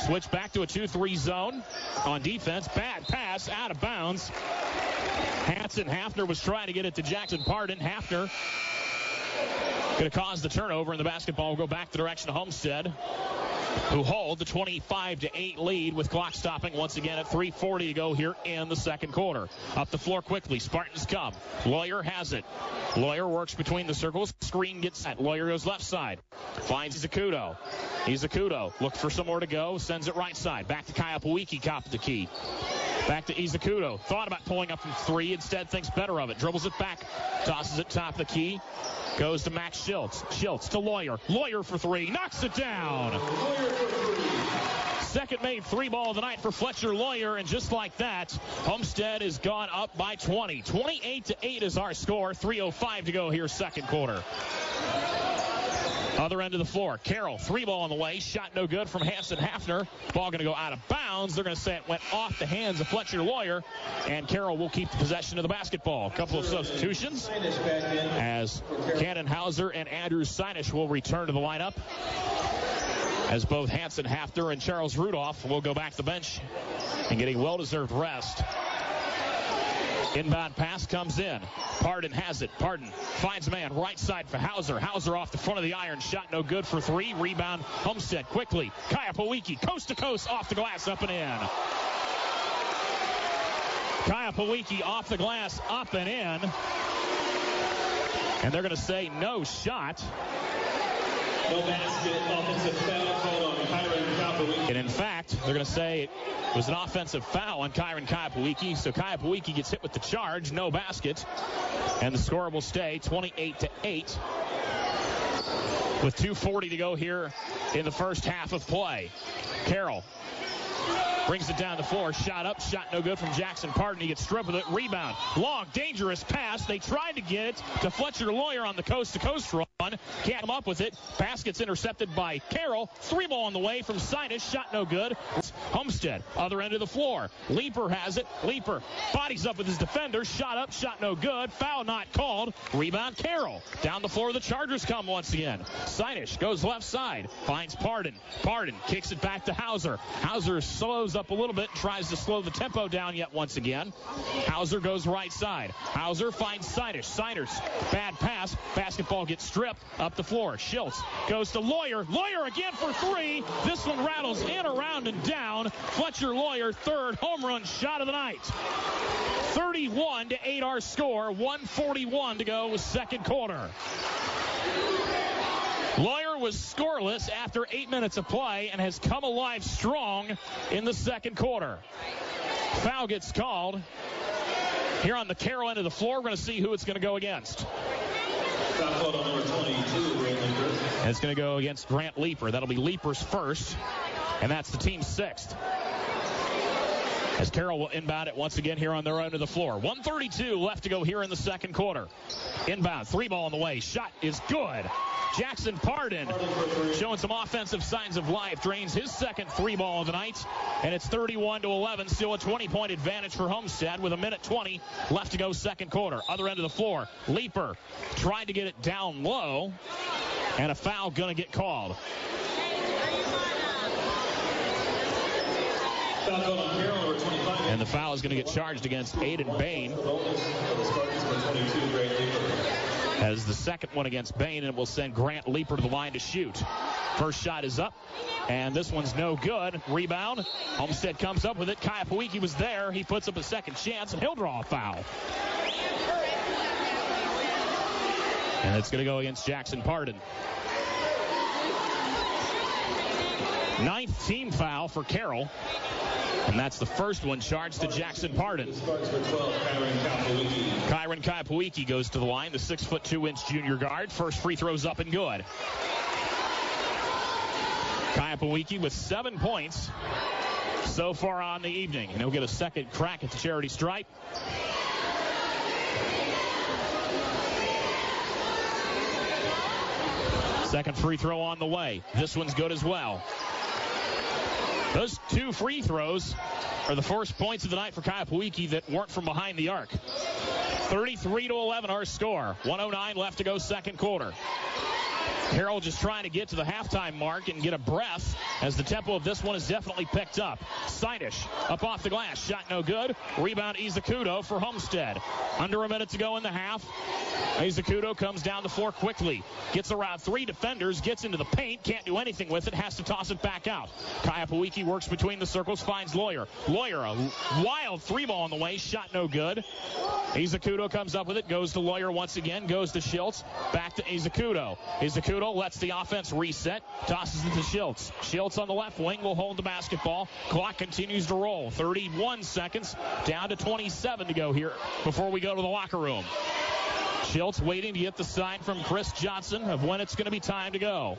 B: switch back to a 2-3 zone on defense. Bad pass out of bounds. Hanson Hafner was trying to get it to Jackson Pardon. Hafner going to cause the turnover, and the basketball will go back the direction of Homestead who hold the 25 to 8 lead with clock stopping once again at 3:40 to go here in the second quarter. Up the floor quickly, Spartans come. Loyer has it. Loyer works between the circles. Screen gets set. Loyer goes left side. Finds Izakudo. Izakudo looks for somewhere to go. Sends it right side. Back to Kyle Pawiki, cop the key. Back to Izakudo. Thought about pulling up from three. Instead thinks better of it. Dribbles it back. Tosses it top of the key. Goes to Max Schiltz. Schiltz to Loyer. Loyer for three. Knocks it down. Second made three ball of the night for Fletcher Loyer, and just like that, Homestead has gone up by 20. 28 to 8 is our score. 3:05 to go here, second quarter. Other end of the floor. Carroll, three ball on the way. Shot no good from Hanson Hafner. Ball going to go out of bounds. They're going to say it went off the hands of Fletcher Loyer. and Carroll will keep possession of the basketball. A couple of substitutions as Cannon Hauser and Andrew Sinish will return to the lineup. As both Hanson Hafner and Charles Rudolph will go back to the bench and getting well-deserved rest. Inbound pass comes in. Pardon has it. Pardon finds man right side for Hauser. Hauser off the front of the iron. Shot no good for three. Rebound Homestead quickly. Kaya Pawiki coast to coast off the glass up and in. Kaya Pawiki off the glass up and in. And they're going to say no shot. No basket. Offensive foul called on Kyron. And in fact, they're going to say it was an offensive foul on Kyron Kapawiki. So Kapawiki gets hit with the charge. No basket. And the score will stay 28 to 8 with 2.40 to go here in the first half of play. Carroll Brings it down the floor. Shot up. Shot no good from Jackson Pardon. He gets stripped with it. Rebound. Long, dangerous pass. They tried to get it to Fletcher Loyer on the coast to coast run. Can't come up with it. Pass gets intercepted by Carroll. Three ball on the way from Sinish. Shot no good. Homestead, other end of the floor. Leaper has it. Leaper bodies up with his defender. Shot up. Shot no good. Foul not called. Rebound Carroll. Down the floor, the Chargers come once again. Sinish goes left side. Finds Pardon. Pardon kicks it back to Hauser. Hauser slows up a little bit, tries to slow the tempo down yet once again. Hauser goes right side. Hauser finds Siders. Siders, bad pass. Basketball gets stripped up the floor. Schiltz goes to Loyer. Loyer again for three. This one rattles in, around, and down. Fletcher Loyer, third home run shot of the night. 31 to 8 our score. 141 to go second quarter. Loyer was scoreless after eight minutes of play and has come alive strong in the second quarter. Foul gets called. Here on the Carroll end of the floor, we're going to see who it's going to go against. And it's going to go against Grant Leaper. That'll be Leaper's first, and that's the team's sixth. As Carroll will inbound it once again here on their end of the floor. 132 left to go here in the second quarter. Inbound, three ball on the way. Shot is good. Jackson Pardon showing some offensive signs of life. Drains his second three ball of the night. And it's 31 to 11. Still a 20 point advantage for Homestead with a minute 20 left to go second quarter. Other end of the floor. Leaper tried to get it down low. And a foul going to get called. And the foul is going to get charged against Aiden Bain as the second one against Bain, and it will send Grant Leaper to the line to shoot. First shot is up, and this one's no good. Rebound. Homestead comes up with it. Kaya Pawiki was there. He puts up a second chance, and he'll draw a foul. And it's going to go against Jackson Pardon. Ninth team foul for Carroll. And that's the first one charged to Jackson Pardon. Kyron Kapawiki goes to the line, the six foot two inch junior guard. First free throws up and good. Kapawiki with seven points so far on the evening. And he'll get a second crack at the charity stripe. Second free throw on the way. This one's good as well. Those two free throws are the first points of the night for Kyle Pawiki that weren't from behind the arc. 33 to 11 our score. 109 left to go second quarter. Carroll just trying to get to the halftime mark and get a breath as the tempo of this one is definitely picked up. Sinish up off the glass. Shot no good. Rebound Izakudo for Homestead. Under a minute to go in the half. Izakudo comes down the floor quickly. Gets around three defenders. Gets into the paint. Can't do anything with it. Has to toss it back out. Kaya Pawiki works between the circles. Finds Loyer. Loyer, a wild three ball on the way. Shot no good. Izakudo comes up with it. Goes to Loyer once again. Goes to Schiltz. Back to Izakudo. Izakudo lets the offense reset. Tosses it to Schiltz. Schiltz on the left wing will hold the basketball. Clock continues to roll. 31 seconds down to 27 to go here before we go to the locker room. Schiltz waiting to get the sign from Chris Johnson of when it's going to be time to go.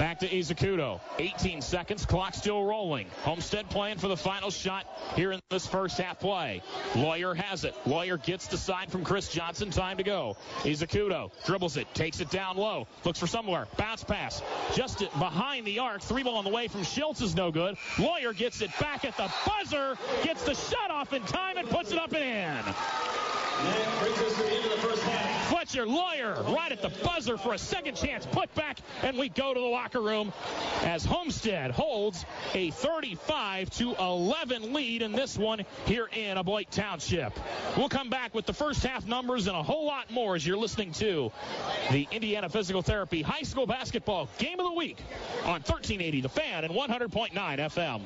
B: Back to Izakudo. 18 seconds. Clock still rolling. Homestead playing for the final shot here in this first half play. Loyer has it. Loyer gets the sign from Chris Johnson. Time to go. Izakudo dribbles it. Takes it down low. Looks for somewhere. Bounce pass. Just behind the arc. Three ball on the way from Schultz is no good. Loyer gets it back at the buzzer. Gets the shot off in time and puts it up and in. Fletcher Loyer right at the buzzer for a second chance put back, and we go to the locker locker room as Homestead holds a 35 to 11 lead in this one here in Aboite Township. We'll come back with the first half numbers and a whole lot more as you're listening to the Indiana Physical Therapy High School Basketball Game of the Week on 1380 The Fan and 100.9 FM.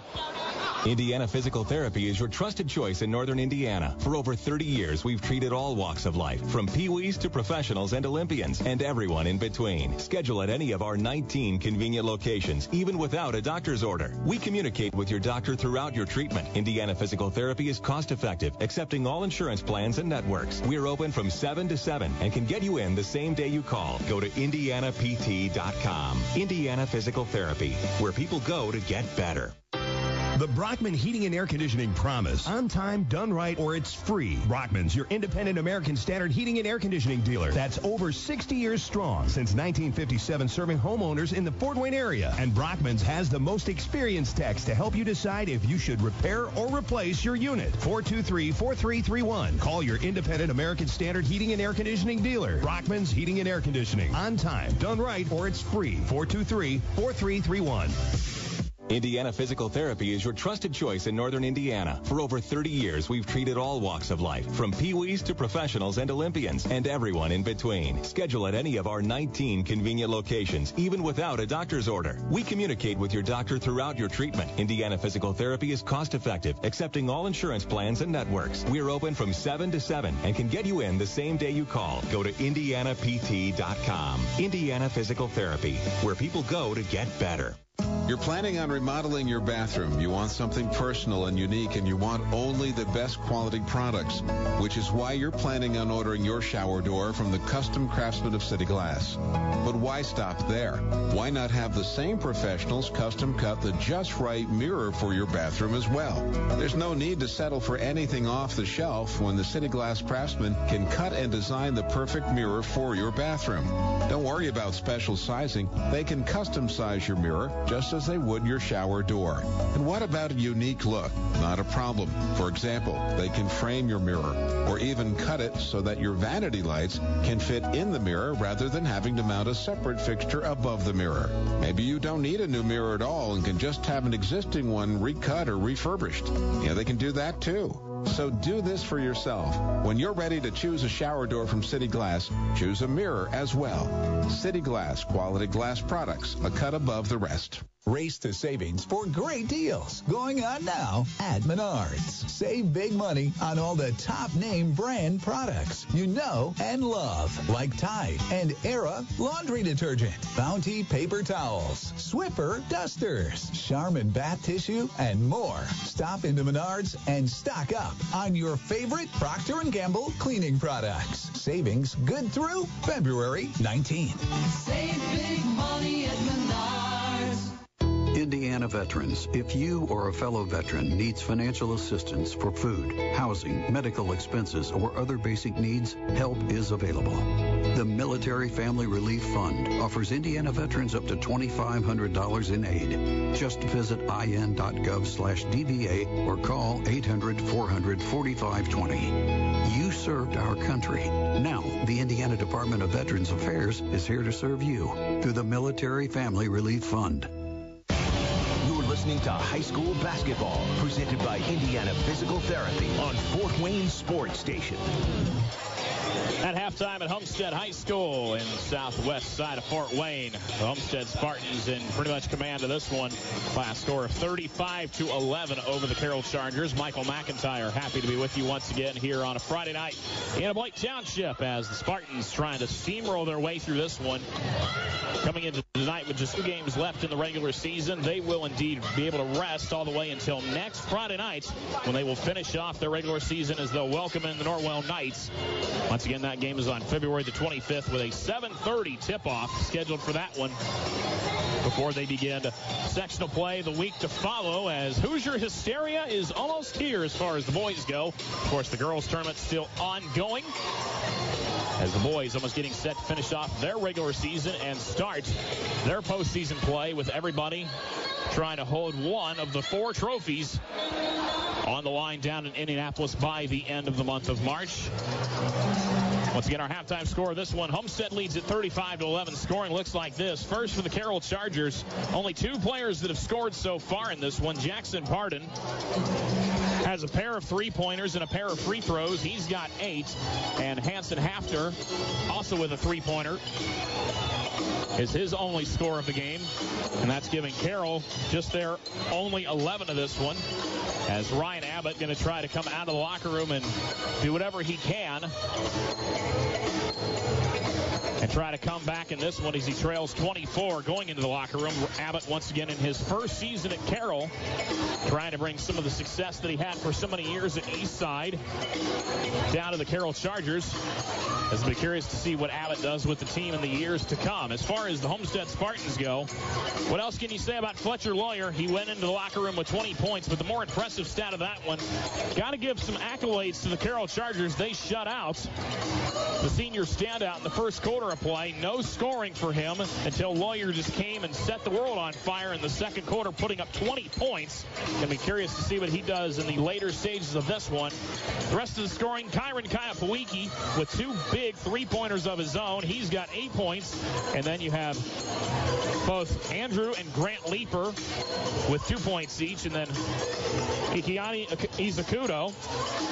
D: Indiana Physical Therapy is your trusted choice in Northern Indiana. For over 30 years, we've treated all walks of life, from peewees to professionals and Olympians, and everyone in between. Schedule at any of our 19 convenient locations, even without a doctor's order. We communicate with your doctor throughout your treatment. Indiana Physical Therapy is cost effective, accepting all insurance plans and networks. We're open from 7 to 7 and can get you in the same day you call. Go to indianapt.com. Indiana Physical Therapy, where people go to get better.
M: The Brockman Heating and Air Conditioning promise. On time, done right, or it's free. Brockman's your independent American standard heating and air conditioning dealer. That's over 60 years strong. Since 1957, serving homeowners in the Fort Wayne area. And Brockman's has the most experienced techs to help you decide if you should repair or replace your unit. 423-4331. Call your independent American standard heating and air conditioning dealer. Brockman's Heating and Air Conditioning. On time, done right, or it's free. 423-4331.
D: Indiana Physical Therapy is your trusted choice in Northern Indiana. For over 30 years, we've treated all walks of life, from peewees to professionals and Olympians, and everyone in between. Schedule at any of our 19 convenient locations, even without a doctor's order. We communicate with your doctor throughout your treatment. Indiana Physical Therapy is cost effective, accepting all insurance plans and networks. We're open from 7 to 7 and can get you in the same day you call. Go to indianapt.com. Indiana Physical Therapy, where people go to get better.
N: You're planning on remodeling your bathroom. You want something personal and unique, and you want only the best quality products, which is why you're planning on ordering your shower door from the custom craftsmen of City Glass. But why stop there? Why not have the same professionals custom cut the just right mirror for your bathroom as well? There's no need to settle for anything off the shelf when the City Glass craftsman can cut and design the perfect mirror for your bathroom. Don't worry about special sizing. They can custom size your mirror just as they would your shower door. And what about a unique look? Not a problem. For example, they can frame your mirror or even cut it so that your vanity lights can fit in the mirror rather than having to mount a separate fixture above the mirror. Maybe you don't need a new mirror at all and can just have an existing one recut or refurbished. Yeah, they can do that too. So do this for yourself. When you're ready to choose a shower door from City Glass, choose a mirror as well. City Glass, quality glass products, a cut above the rest.
O: Race to savings for great deals going on now at Menards. Save big money on all the top name brand products you know and love, like Tide and Era laundry detergent, Bounty paper towels, Swiffer dusters, Charmin bath tissue, and more. Stop into Menards and stock up on your favorite Procter & Gamble cleaning products. Savings good through February 19th.
P: Save big money at Menards.
Q: Indiana veterans, if you or a fellow veteran needs financial assistance for food, housing, medical expenses, or other basic needs, help is available. The Military Family Relief Fund offers Indiana veterans up to $2,500 in aid. Just visit in.gov slash DVA or call 800-400-4520. You served our country. Now, the Indiana Department of Veterans Affairs is here to serve you through the Military Family Relief Fund
A: listening to High School Basketball, presented by Indiana Physical Therapy on Fort Wayne Sports Station.
B: At halftime at Homestead High School in the southwest side of Fort Wayne, the Homestead Spartans in pretty much command of this one. by a score of 35 to 11 over the Carroll Chargers. Michael McIntyre happy to be with you once again here on a Friday night in Aboite Township as the Spartans trying to steamroll their way through this one. Coming into tonight with just two games left in the regular season, they will indeed be able to rest all the way until next Friday night when they will finish off their regular season as they'll welcome in the Norwell Knights. Once again, that game is on February the 25th with a 7.30 tip-off scheduled for that one before they begin sectional play the week to follow as Hoosier Hysteria is almost here as far as the boys go. Of course, the girls tournament still ongoing as the boys almost getting set to finish off their regular season and start their postseason play with everybody trying to hold one of the four trophies on the line down in Indianapolis by the end of the month of March. Once again, our halftime score this one, Homestead leads at 35 to 11. Scoring looks like this. First for the Carroll Chargers, only two players that have scored so far in this one. Jackson Pardon has a pair of three-pointers and a pair of free throws. He's got eight. And Hanson Hafner, also with a three-pointer, is his only score of the game. And that's giving Carroll just their only 11 of this one. As Ryan Abbott going to try to come out of the locker room and do whatever he can and try to come back in this one as he trails 24 going into the locker room. Abbott once again in his first season at Carroll trying to bring some of the success that he had for so many years at Eastside down to the Carroll Chargers. As we'll be curious to see what Abbott does with the team in the years to come. As far as the Homestead Spartans go, what else can you say about Fletcher Loyer? He went into the locker room with 20 points, but the more impressive stat of that one, got to give some accolades to the Carroll Chargers. They shut out the senior standout in the first quarter of play. No scoring for him until Loyer just came and set the world on fire in the second quarter, putting up 20 points. Gonna be curious to see what he does in the later stages of this one. The rest of the scoring, Kyron Kayapawiki with two big three-pointers of his own. He's got eight points. And then you have both Andrew and Grant Leaper with two points each. And then Ifeanyi Izakudo,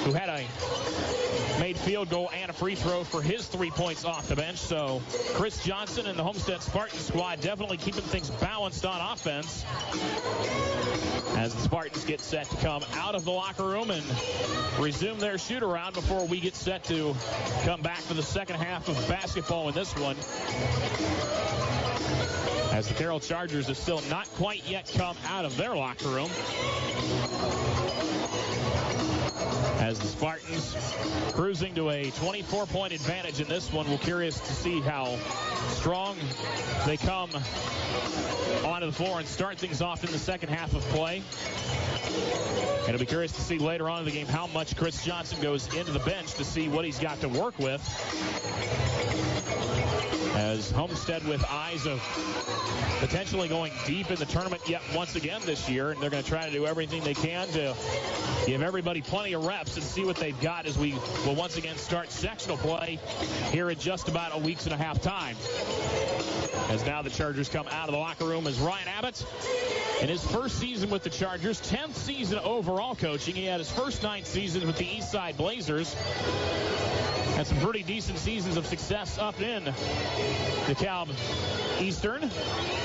B: who had a made field goal and a free throw for his three points off the bench. So Chris Johnson and the Homestead Spartan squad definitely keeping things balanced on offense as the Spartans get set to come out of the locker room and resume their shoot around before we get set to come back for the second half of basketball in this one. As the Carroll Chargers have still not quite yet come out of their locker room as the Spartans cruising to a 24-point advantage in this one. We're curious to see how strong they come onto the floor and start things off in the second half of play. And it'll be curious to see later on in the game how much Chris Johnson goes into the bench to see what he's got to work with. As Homestead with eyes of potentially going deep in the tournament yet once again this year. And they're going to try to do everything they can to give everybody plenty of reps and see what they've got as we will once again start sectional play here in just about a week's and a half time. As now the Chargers come out of the locker room as Ryan Abbott in his first season with the Chargers, 10th season overall coaching. He had his first nine seasons with the Eastside Blazers. Had some pretty decent seasons of success up in DeKalb Eastern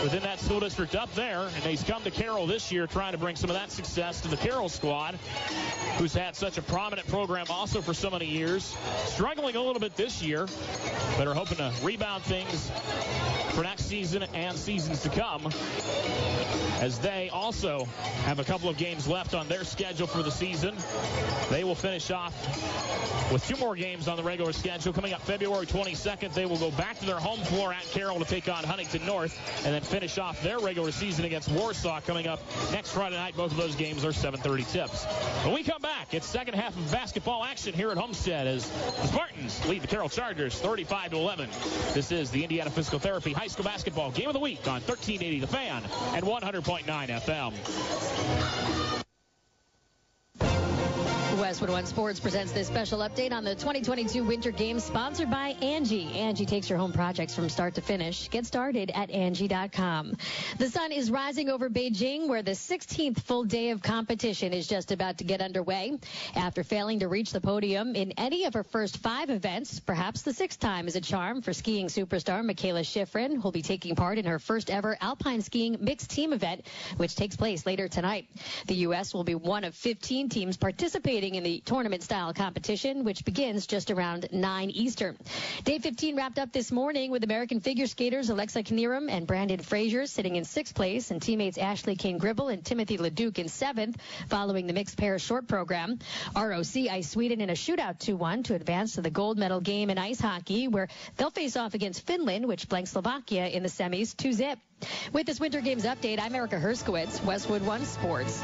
B: within that school district up there. And he's come to Carroll this year trying to bring some of that success to the Carroll squad, who's had such a prominent program also for so many years. Struggling a little bit this year, but are hoping to rebound things for next season and seasons to come as they also have a couple of games left on their schedule for the season. They will finish off with two more games on the regular schedule. Coming up February 22nd, they will go back to their home floor at Carroll to take on Huntington North and then finish off their regular season against Warsaw coming up next Friday night. Both of those games are 7.30 tips. When we come back, it's second half of basketball action here at Homestead as the Spartans lead the Carroll Chargers 35 to 11. This is the Indiana Physical Therapy High School Basketball Game of the Week on 1380 The Fan and 100.9 FM.
R: Westwood One Sports presents this special update on the 2022 Winter Games sponsored by Angi. Angi takes your home projects from start to finish. Get started at Angi.com. The sun is rising over Beijing where the 16th full day of competition is just about to get underway. After failing to reach the podium in any of her first five events, perhaps the sixth time is a charm for skiing superstar Mikaela Shiffrin, who'll be taking part in her first ever alpine skiing mixed team event, which takes place later tonight. The U.S. will be one of 15 teams participating in the tournament style competition, which begins just around 9 Eastern. Day 15 wrapped up this morning with American figure skaters Alexa Knierim and Brandon Frazier sitting in sixth place and teammates Ashley Cain-Gribble and Timothy LeDuc in seventh following the mixed pair short program. ROC iced Sweden in a shootout 2-1 to advance to the gold medal game in ice hockey where they'll face off against Finland, which blanked Slovakia in the semis 2-zip. With this Winter Games update, I'm Erica Herskowitz, Westwood One Sports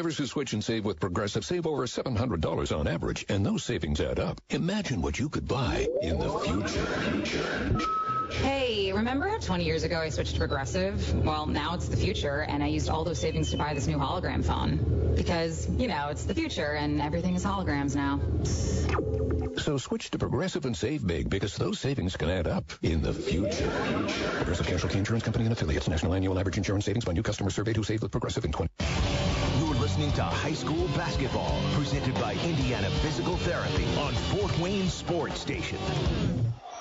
S: Drivers who switch and save with Progressive save over $700 on average, and those savings add up. Imagine what you could buy in the future.
T: Hey, remember how 20 years ago I switched to Progressive? Well, now it's the future, and I used all those savings to buy this new hologram phone. Because, you know, it's the future, and everything is holograms now.
S: So switch to Progressive and save big because those savings can add up in the future. Progressive Casualty Insurance Company and affiliates. National annual average insurance savings by new customers surveyed who saved with Progressive in 20.
A: You're listening to High School Basketball, presented by Indiana Physical Therapy on Fort Wayne Sports Station.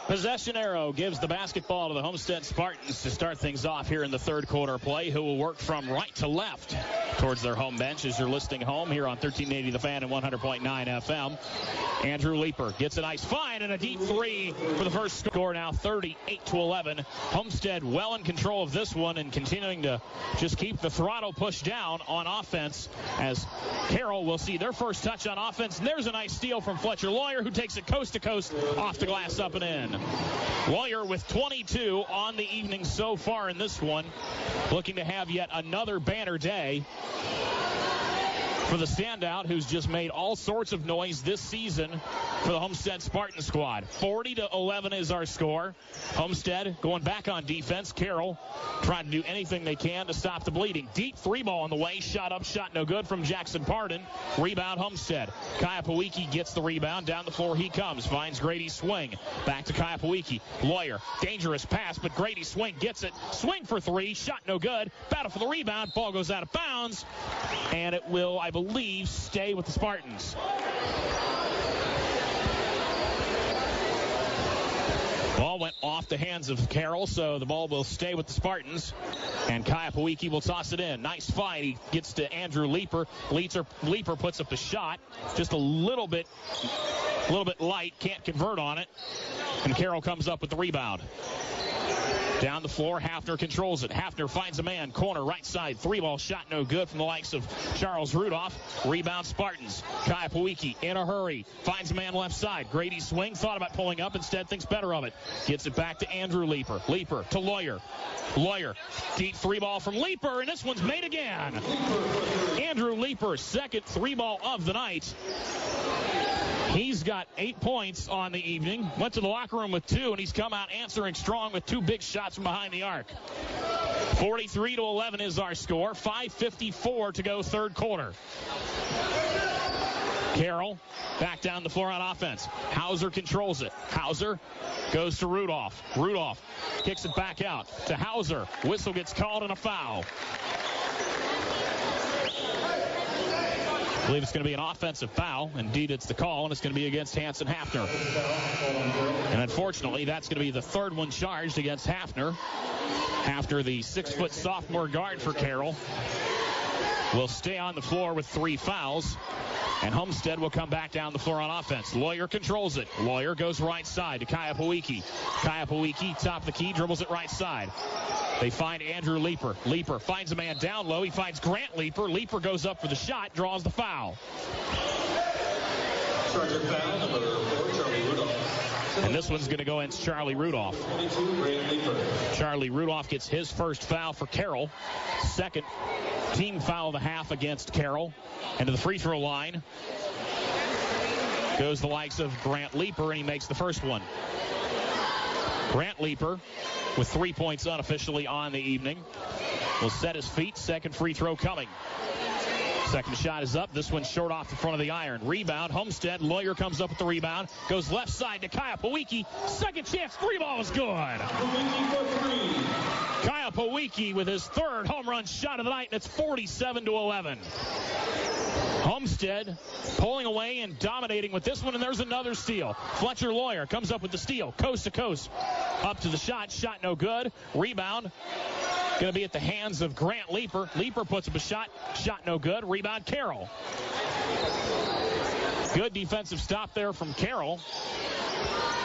B: Possession arrow gives the basketball to the Homestead Spartans to start things off here in the third quarter play, who will work from right to left towards their home bench as you're listening home here on 1380 The Fan and 100.9 FM. Andrew Leeper gets a nice find and a deep three for the first score now 38 to 11. Homestead well in control of this one and continuing to just keep the throttle pushed down on offense as Carroll will see their first touch on offense. And there's a nice steal from Fletcher Loyer who takes it coast to coast off the glass up and in. Loyer with 22 on the evening so far in this one, looking to have yet another banner day for the standout who's just made all sorts of noise this season for the Homestead Spartan squad. 40 to 11 is our score. Homestead going back on defense. Carroll trying to do anything they can to stop the bleeding. Deep three ball on the way. Shot up, shot no good from Jackson Pardon. Rebound Homestead. Kaya Pawiki gets the rebound. Down the floor he comes. Finds Grady Swing. Back to Kaya Pawiki. Loyer. Dangerous pass, but Grady Swing gets it. Swing for three. Shot no good. Battle for the rebound. Ball goes out of bounds. And it will, I believe, stay with the Spartans. Ball went off the hands of Carroll, so the ball will stay with the Spartans. And Kaya Pawiki will toss it in. Nice fight. He gets to Andrew Leeper. Leeper, Leeper puts up the shot. Just a little bit, a little bit light. Can't convert on it. And Carroll comes up with the rebound. Down the floor, Hafner controls it. Hafner finds a man, corner, right side, three ball shot, no good from the likes of Charles Rudolph. Rebound Spartans. Kaya Pawiki in a hurry, finds a man left side. Grady swing, thought about pulling up, instead thinks better of it. Gets it back to Andrew Leeper. Leeper to Loyer. Loyer, deep three ball from Leeper, and this one's made again. Andrew Leeper, second three ball of the night. He's got eight points on the evening. Went to the locker room with two, and he's come out answering strong with two big shots from behind the arc. 43 to 11 is our score. 5:54 to go, third quarter. Carroll back down the floor on offense. Hauser controls it. Hauser goes to Rudolph. Rudolph kicks it back out to Hauser. Whistle gets called and a foul. I believe it's going to be an offensive foul. Indeed, it's the call, and it's going to be against Hanson Hafner. And unfortunately, that's going to be the third one charged against Hafner after the six-foot sophomore guard for Carroll will stay on the floor with three fouls. And Homestead will come back down the floor on offense. Loyer controls it. Loyer goes right side to Kaya Pawiki. Kaya Pawiki, top of the key, dribbles it right side. They find Andrew Leeper. Leeper finds a man down low. He finds Grant Leeper. Leeper goes up for the shot, draws the foul. And this one's going to go against Charlie Rudolph. Charlie Rudolph gets his first foul for Carroll. Second team foul of the half against Carroll. And to the free throw line goes the likes of Grant Leeper, and he makes the first one. Grant Leeper with three points unofficially on the evening. Will set his feet. Second free throw coming. Second shot is up. This one's short off the front of the iron. Rebound. Homestead. Loyer comes up with the rebound. Goes left side to Kaya Pawiki. Second chance. Three ball is good. Kaya Pawiki with his third home run shot of the night, and it's 47 to 11. Homestead pulling away and dominating with this one, and there's another steal. Fletcher Loyer comes up with the steal, coast to coast. Up to the shot, shot no good. Rebound Going to be at the hands of Grant Leeper. Leeper puts up a shot. Shot no good. Rebound Carroll. Good defensive stop there from Carroll.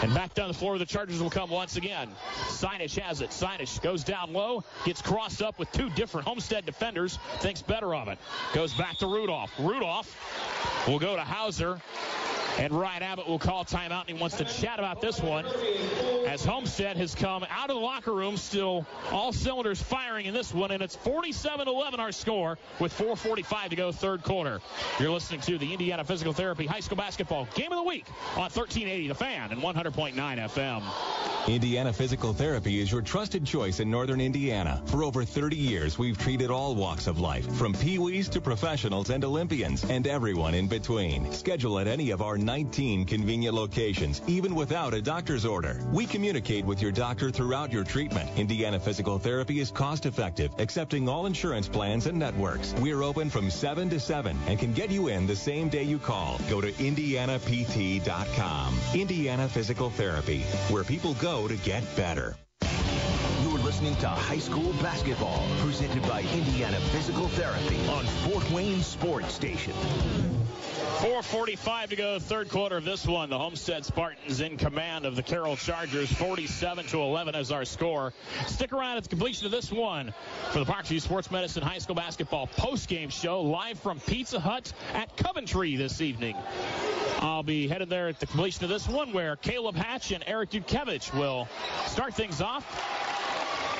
B: And back down the floor, the Chargers will come once again. Sinish has it. Sinish goes down low, gets crossed up with two different Homestead defenders, thinks better of it. Goes back to Rudolph. Rudolph will go to Hauser. And Ryan Abbott will call timeout, and he wants to chat about this one as Homestead has come out of the locker room, still all cylinders firing in this one, and it's 47-11 our score with 4.45 to go third quarter. You're listening to the Indiana Physical Therapy High School Basketball Game of the Week on 1380 The Fan and 100.9 FM.
D: Indiana Physical Therapy is your trusted choice in northern Indiana. For over 30 years, we've treated all walks of life, from peewees to professionals and Olympians, and everyone in between. Schedule at any of our 19 convenient locations, even without a doctor's order. We communicate with your doctor throughout your treatment. Indiana Physical Therapy is cost effective, accepting all insurance plans and networks. We're open from 7 to 7 and can get you in the same day you call. Go to indianapt.com. Indiana Physical Therapy, where people go to get better.
A: You're listening to High School Basketball, presented by Indiana Physical Therapy on Fort Wayne Sports Station.
B: 4.45 to go, third quarter of this one. The Homestead Spartans in command of the Carroll Chargers, 47 to 11 as our score. Stick around at the completion of this one for the Parkview Sports Medicine High School Basketball postgame show live from Pizza Hut at Coventry this evening. I'll be headed there at the completion of this one where Caleb Hatch and Eric Dukevich will start things off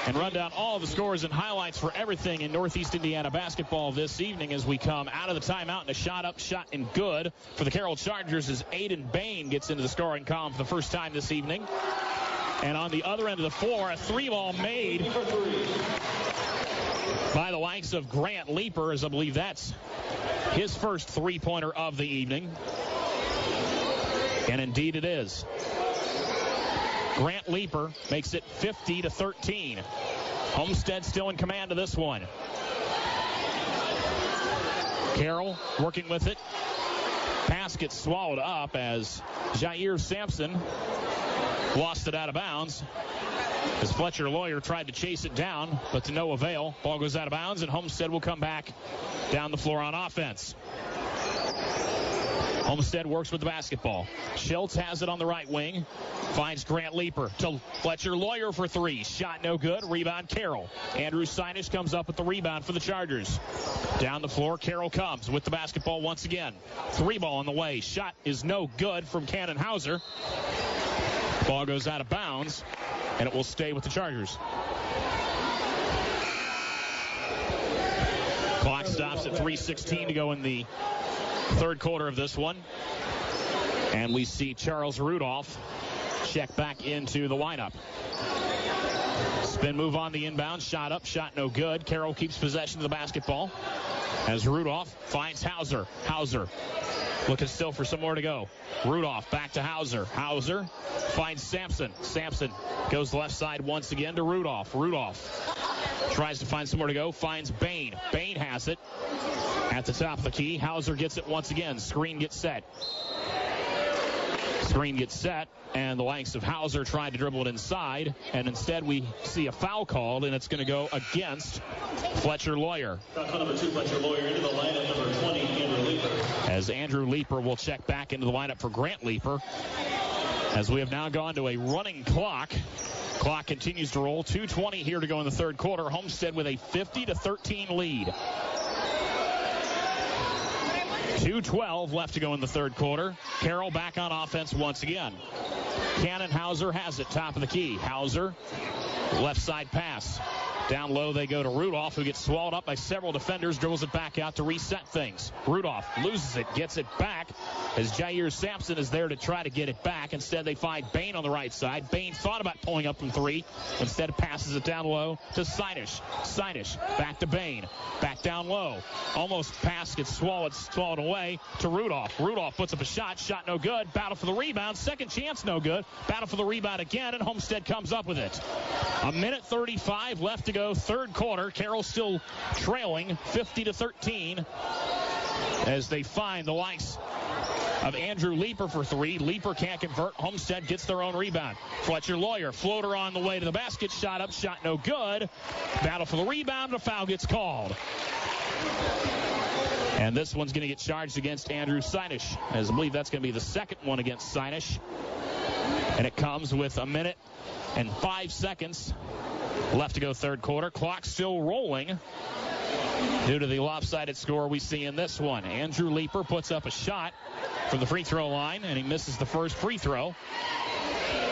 B: and run down all the scores and highlights for everything in Northeast Indiana basketball this evening as we come out of the timeout and a shot up, shot and good for the Carroll Chargers as Aiden Bain gets into the scoring column for the first time this evening. And on the other end of the floor, a three ball made by the likes of Grant Leeper, as I believe that's his first three pointer of the evening. And indeed it is. Grant Leeper makes it 50 to 13. Homestead still in command of this one. Carroll working with it. Pass gets swallowed up as Jair Sampson lost it out of bounds. As Fletcher Loyer tried to chase it down, but to no avail. Ball goes out of bounds, and Homestead will come back down the floor on offense. Homestead works with the basketball. Schultz has it on the right wing. Finds Grant Leeper to Fletcher Loyer for three. Shot no good. Rebound Carroll. Andrew Sinish comes up with the rebound for the Chargers. Down the floor, Carroll comes with the basketball once again. Three ball on the way. Shot is no good from Cannon Hauser. Ball goes out of bounds, and it will stay with the Chargers. Clock stops at 3.16 to go in the third quarter of this one. And we see Charles Rudolph check back into the lineup. Spin move on the inbound. Shot up, shot no good. Carroll keeps possession of the basketball as Rudolph finds Hauser. Hauser looking still for some more to go. Rudolph back to Hauser. Hauser finds Sampson. Sampson goes left side once again to Rudolph. Rudolph tries to find somewhere to go. Finds Bain. Bain has it at the top of the key. Hauser gets it once again. Screen gets set. Screen gets set, and the likes of Hauser tried to dribble it inside, and instead we see a foul called, and it's going to go against Fletcher
U: Loyer. Fletcher Loyer into the lineup, number 20, Andrew Leeper.
B: As Andrew Leeper will check back into the lineup for Grant Leeper. As we have now gone to a running clock. Clock continues to roll. 2.20 here to go in the third quarter. Homestead with a 50 to 13 lead. 2.12 left to go in the third quarter. Carroll back on offense once again. Cannon Hauser has it, top of the key. Hauser, left side pass. Down low they go to Rudolph, who gets swallowed up by several defenders, dribbles it back out to reset things. Rudolph loses it, gets it back as Jair Sampson is there to try to get it back. Instead, they find Bain on the right side. Bain thought about pulling up from three. Instead, passes it down low to Sinish. Sinish back to Bain. Back down low. Almost pass gets swallowed, swallowed away to Rudolph. Rudolph puts up a shot. Shot no good. Battle for the rebound. Second chance no good. Battle for the rebound again, and Homestead comes up with it. A minute 35 left to go. Third quarter. Carroll still trailing 50 to 13 as they find the likes of Andrew Leeper for three. Leeper can't convert. Homestead gets their own rebound. Fletcher Loyer, floater on the way to the basket. Shot up, shot no good. Battle for the rebound. A foul gets called. And this one's going to get charged against Andrew Sinish. As I believe that's going to be the second one against Sinish. And it comes with a minute and five seconds left to go third quarter. Clock still rolling due to the lopsided score we see in this one. Andrew Leeper puts up a shot from the free throw line, and he misses the first free throw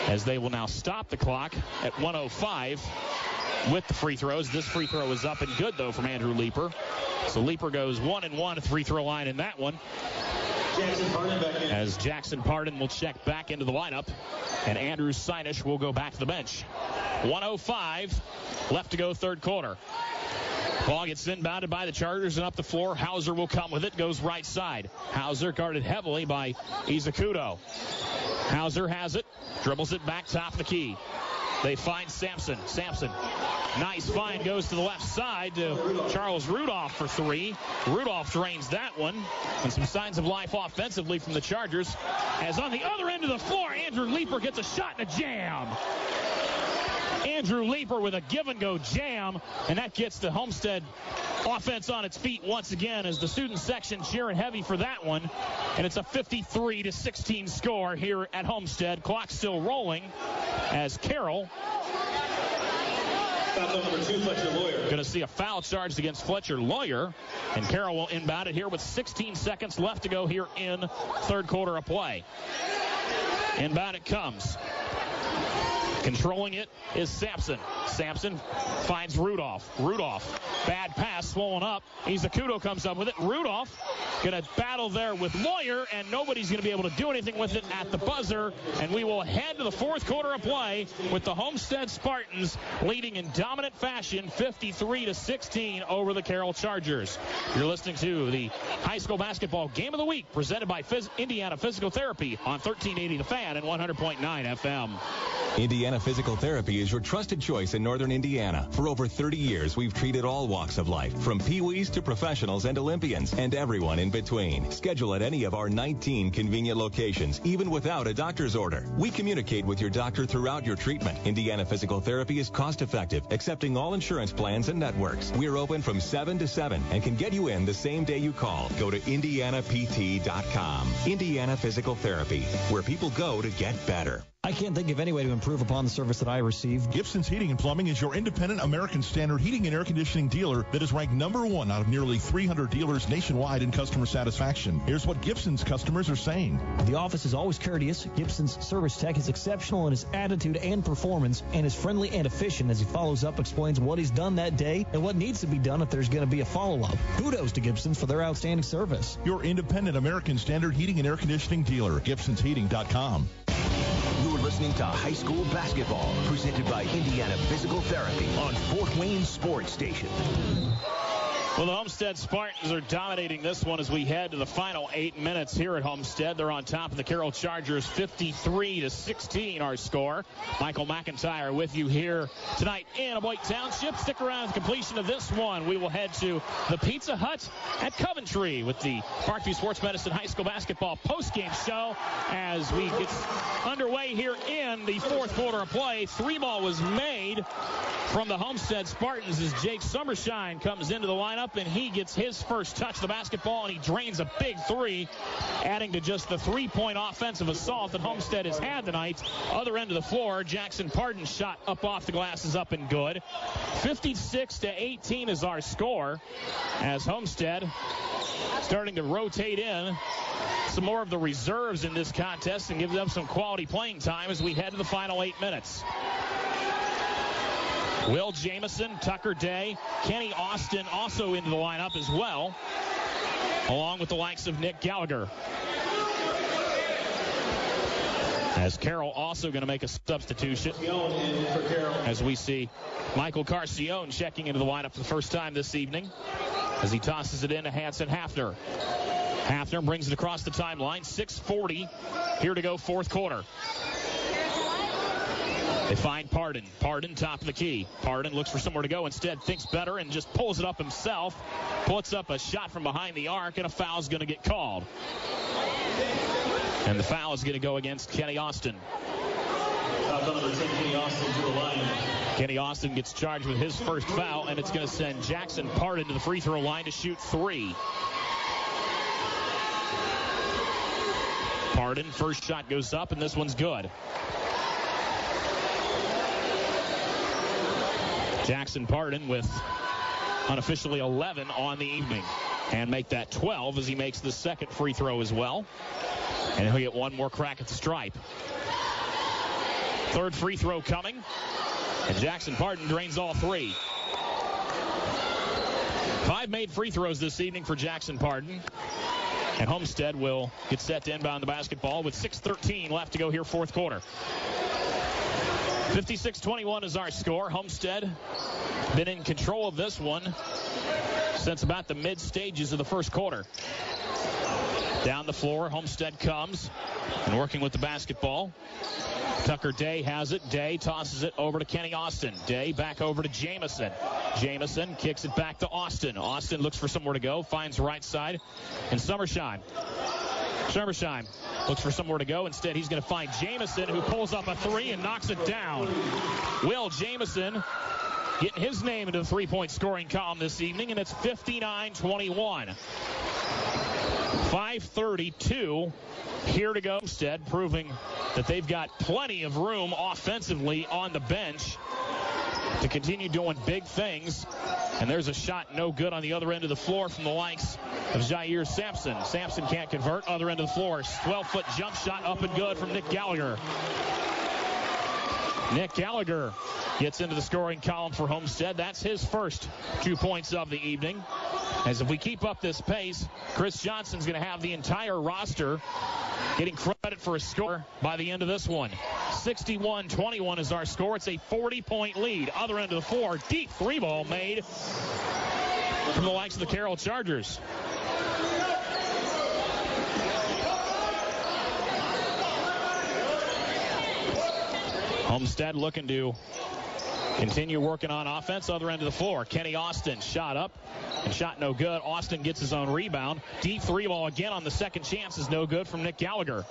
B: as they will now stop the clock at 105 with the free throws. This free throw is up and good, though, from Andrew Leeper. So Leeper goes one and one at the free throw line in that one. As Jackson Pardon will check back into the lineup, and Andrew Sinish will go back to the bench. 105 left to go third quarter. Ball gets inbounded by the Chargers and up the floor. Hauser will come with it, goes right side. Hauser guarded heavily by Izakudo. Hauser has it, dribbles it back top of the key. They find Sampson. Sampson, nice find, goes to the left side to Charles Rudolph for three. Rudolph drains that one. And some signs of life offensively from the Chargers. As on the other end of the floor, Andrew Leeper gets a shot and a jam. Andrew Leeper with a give and go jam, and that gets the Homestead offense on its feet once again as the student section cheering heavy for that one. And it's a 53 to 16 score here at Homestead. Clock still rolling as Carroll Going to see a foul charged against Fletcher Loyer, And Carroll will inbound it here with 16 seconds left to go here in third quarter of play. Inbound it comes. Controlling it is Sampson. Sampson finds Rudolph. Rudolph, bad pass, swollen up. Izakudo comes up with it. Rudolph going to battle there with Loyer, and nobody's going to be able to do anything with it at the buzzer. And we will head to the fourth quarter of play with the Homestead Spartans leading in dominant fashion, 53 to 16 over the Carroll Chargers. You're listening to the high school basketball game of the week presented by Phys- Indiana Physical Therapy on 1380 The Fan and 100.9 FM.
D: Indiana Physical Therapy is your trusted choice in Northern Indiana. For over 30 years, we've treated all walks of life, from peewees to professionals and Olympians, and everyone in between. Schedule at any of our 19 convenient locations, even without a doctor's order. We communicate with your doctor throughout your treatment. Indiana Physical Therapy is cost effective, accepting all insurance plans and networks. We're open from 7 to 7 and can get you in the same day you call. Go to indianapt.com. Indiana Physical Therapy, where people go to get better.
K: I can't think of any way to improve upon the service that I receive.
L: Gibson's Heating and Plumbing is your independent American Standard heating and air conditioning dealer that is ranked number one out of nearly 300 dealers nationwide in customer satisfaction. Here's what Gibson's customers are saying.
K: The office is always courteous. Gibson's service tech is exceptional in his attitude and performance and is friendly and efficient as he follows up, explains what he's done that day and what needs to be done if there's going to be a follow-up. Kudos to Gibson's for their outstanding service.
L: Your independent American Standard heating and air conditioning dealer, Gibson'sHeating.com.
A: Listening to high school basketball presented by Indiana Physical Therapy on Fort Wayne Sports Station.
B: Well, the Homestead Spartans are dominating this one as we head to the final eight minutes here at Homestead. They're on top of the Carroll Chargers, 53 to 16. Our score. Michael McIntyre with you here tonight in Aboite Township. Stick around the completion of this one. We will head to the Pizza Hut at Coventry with the Parkview Sports Medicine High School basketball postgame show as we get underway here in the fourth quarter of play. Three ball was made from the Homestead Spartans as Jake Summershine comes into the lineup and he gets his first touch the basketball and he drains a big three, adding to just the three-point offensive assault that Homestead has had tonight. Other end of the floor, Jackson Pardon shot up off the glass is up and good. 56 to 18 is our score as Homestead starting to rotate in some more of the reserves in this contest and give them some quality playing time as we head to the final eight minutes. Will Jamison, Tucker Day, Kenny Austin also into the lineup as well, along with the likes of Nick Gallagher. As Carroll also going to make a substitution as we see Michael Carcione checking into the lineup for the first time this evening as he tosses it in to Hanson Hafner. Hafner brings it across the timeline. 6.40 here to go, fourth quarter. They find Pardon. Pardon, top of the key. Pardon looks for somewhere to go. Instead, thinks better and just pulls it up himself. Puts up a shot from behind the arc, and a foul is going to get called. And the foul is going to go against Kenny Austin.
U: Kenny Austin
B: gets charged with his first foul, and it's going to send Jackson Pardon to the free throw line to shoot three. Pardon, first shot goes up, and this one's good. Jackson Pardon with unofficially 11 on the evening. And make that 12 as he makes the second free throw as well. And he'll get one more crack at the stripe. Third free throw coming. And Jackson Pardon drains all three. Five made free throws this evening for Jackson Pardon. And Homestead will get set to inbound the basketball with 6.13 left to go here, fourth quarter. 56-21 is our score. Homestead been in control of this one since about the mid stages of the first quarter. Down the floor, Homestead comes and working with the basketball. Tucker Day has it. Day tosses it over to Kenny Austin. Day back over to Jamison. Jamison kicks it back to Austin. Austin looks for somewhere to go, finds right side, and Summershine. Summersheim looks for somewhere to go. Instead, he's going to find Jamison, who pulls up a three and knocks it down. Will Jamison getting his name into the three-point scoring column this evening, and it's 59-21. 532 here to go. Instead, proving that they've got plenty of room offensively on the bench to continue doing big things. And there's a shot no good on the other end of the floor from the likes of Jair Sampson. Sampson can't convert. Other end of the floor. 12-foot jump shot up and good from Nick Gallagher. Nick Gallagher gets into the scoring column for Homestead. That's his first two points of the evening. As if we keep up this pace, Chris Johnson's going to have the entire roster getting credit for a score by the end of this one. 61-21 is our score. It's a 40-point lead. Other end of the floor, deep three ball made from the likes of the Carroll Chargers. Homestead looking to continue working on offense. Other end of the floor, Kenny Austin shot up and shot no good. Austin gets his own rebound. Deep three ball again on the second chance is no good from Nick Gallagher.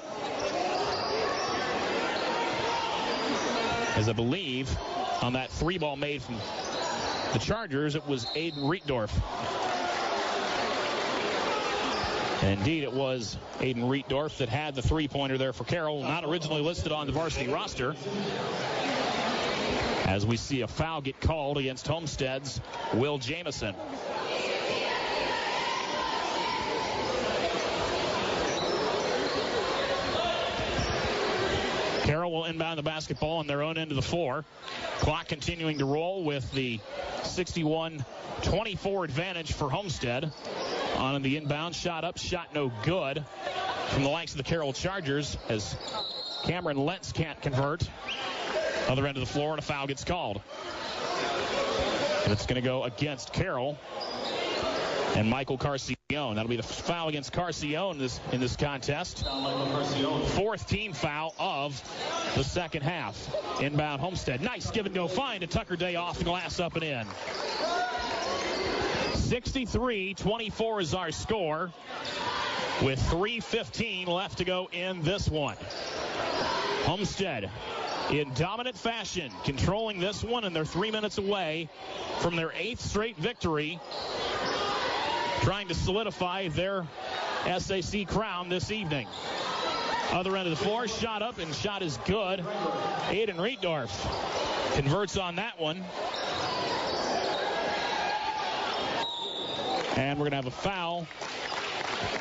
B: As I believe on that three ball made from the Chargers, it was Aiden Rietdorf. Indeed, it was Aiden Rietdorf that had the three-pointer there for Carroll, not originally listed on the varsity roster. As we see a foul get called against Homestead's Will Jamison. Carroll will inbound the basketball on their own end of the floor. Clock continuing to roll with the 61-24 advantage for Homestead. On the inbound, shot up, shot no good from the likes of the Carroll Chargers as Cameron Lentz can't convert. Other end of the floor, and a foul gets called. And it's going to go against Carroll and Michael Carcione. That'll be the foul against Carcione in this, in this contest. Fourth team foul of the second half. Inbound Homestead. Nice give and go find to Tucker Day off the glass up and in. 63-24 is our score with 3.15 left to go in this one. Homestead in dominant fashion, controlling this one, and they're three minutes away from their eighth straight victory, trying to solidify their SAC crown this evening. Other end of the floor, shot up, and shot is good. Aiden Rietdorf converts on that one. And we're going to have a foul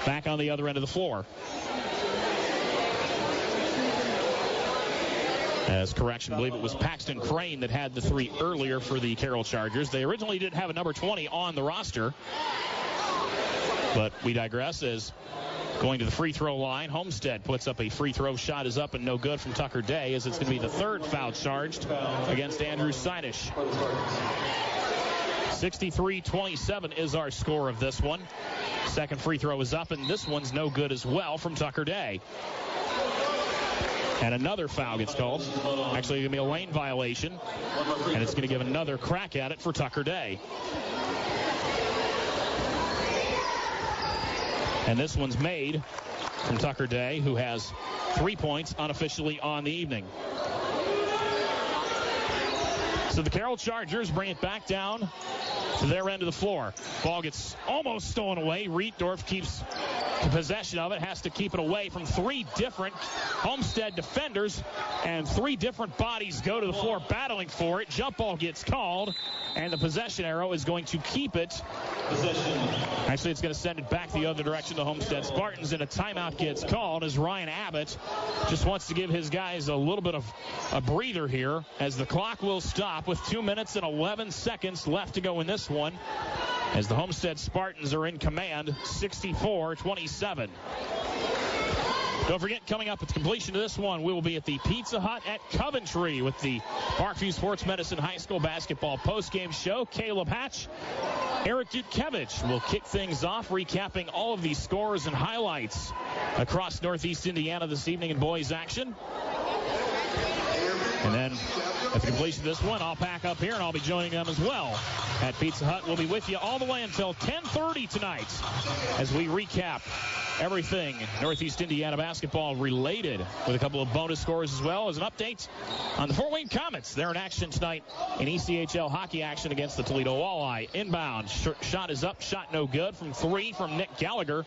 B: back on the other end of the floor. As correction, I believe it was Paxton Crane that had the three earlier for the Carroll Chargers. They originally didn't have a number 20 on the roster. But we digress as going to the free throw line. Homestead puts up a free throw. Shot is up and no good from Tucker Day as it's going to be the third foul charged against Andrew Sinish. 63-27 is our score of this one. Second free throw is up, and this one's no good as well from Tucker Day. And another foul gets called. Actually, going to be a lane violation. And it's going to give another crack at it for Tucker Day. And this one's made from Tucker Day, who has three points unofficially on the evening. So the Carroll Chargers bring it back down to their end of the floor. Ball gets almost stolen away. Rietdorf keeps possession of it, has to keep it away from three different Homestead defenders, and three different bodies go to the floor battling for it. Jump ball gets called, and the possession arrow is going to keep it. Actually, it's going to send it back the other direction. The Homestead Spartans, and a timeout gets called as Ryan Abbott just wants to give his guys a little bit of a breather here as the clock will stop with two minutes and 11 seconds left to go in this one as the Homestead Spartans are in command 64 27. Don't forget, coming up at the completion of this one, we will be at the Pizza Hut at Coventry with the Parkview Sports Medicine High School basketball postgame show. Caleb Hatch, Eric Dudkevich will kick things off, recapping all of these scores and highlights across Northeast Indiana this evening in boys action. And then at the completion of this one, I'll pack up here and I'll be joining them as well at Pizza Hut. We'll be with you all the way until 10:30 tonight as we recap everything Northeast Indiana basketball related with a couple of bonus scores as well as an update on the Fort Wayne Komets. They're in action tonight in ECHL hockey action against the Toledo Walleye. Inbound Sh- shot is up, shot no good from three from Nick Gallagher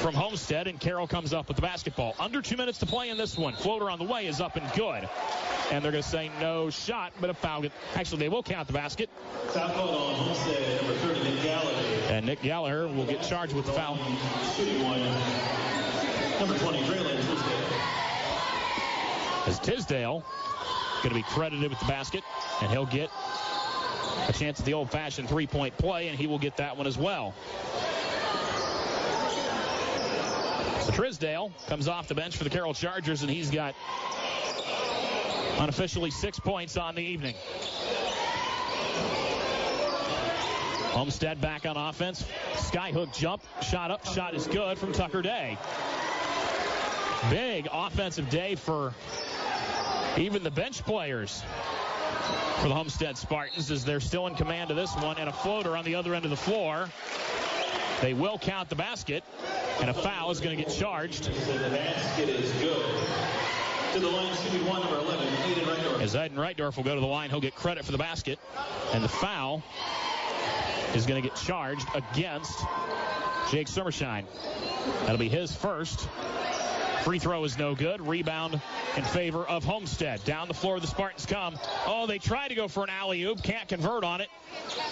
B: from Homestead, and Carroll comes up with the basketball. Under two minutes to play in this one. Floater on the way is up and good. And they're going to say no shot, but a foul. Actually, they will count the basket.
U: Foul called on Homestead, number 30, Nick Gallagher.
B: And Nick Gallagher will get charged with the foul.
U: Number 20, Drayland Tisdale.
B: As Tisdale going to be credited with the basket, and he'll get a chance at the old-fashioned three-point play, and he will get that one as well. So Trisdale comes off the bench for the Carroll Chargers, and he's got unofficially six points on the evening. Homestead back on offense. Skyhook jump, shot up, shot is good from Tucker Day. Big offensive day for even the bench players for the Homestead Spartans as they're still in command of this one and a floater on the other end of the floor. They will count the basket and a foul is going to get charged.
U: The basket is good. To the line, one, number 11, Aiden Reitdorf.
B: As Aiden Reitdorf will go to the line, he'll get credit for the basket. And the foul is going to get charged against Jake Summershine. That'll be his first. Free throw is no good. Rebound in favor of Homestead. Down the floor, the Spartans come. Oh, they tried to go for an alley oop, can't convert on it.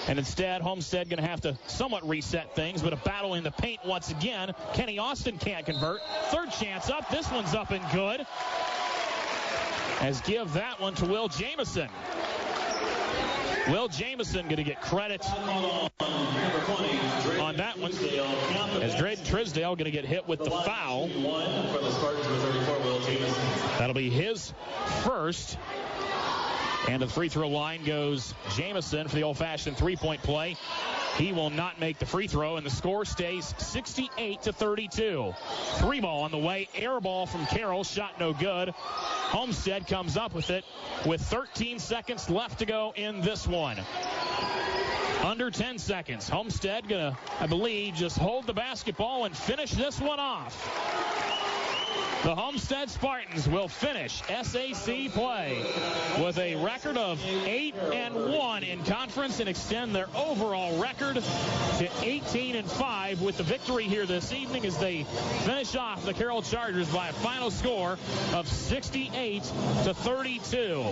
B: And instead, Homestead going to have to somewhat reset things, but a battle in the paint once again. Kenny Austin can't convert. Third chance up. This one's up and good. As give that one to Will Jamison. Will Jamison going to get credit on that one. As Drayden Trisdale going to get hit with the foul.
U: One for the Spartans, number 34, Will Jamison.
B: That'll be his first. And the free throw line goes Jamison for the old-fashioned three-point play. He will not make the free throw, and the score stays 68 to 32. Three ball on the way. Air ball from Carroll. Shot no good. Homestead comes up with it with 13 seconds left to go in this one. Under 10 seconds. Homestead to, I believe, just hold the basketball and finish this one off. The Homestead Spartans will finish SAC play with a record of 8 and 1 in conference and extend their overall record to 18 and 5 with the victory here this evening as they finish off the Carroll Chargers by a final score of 68 to 32.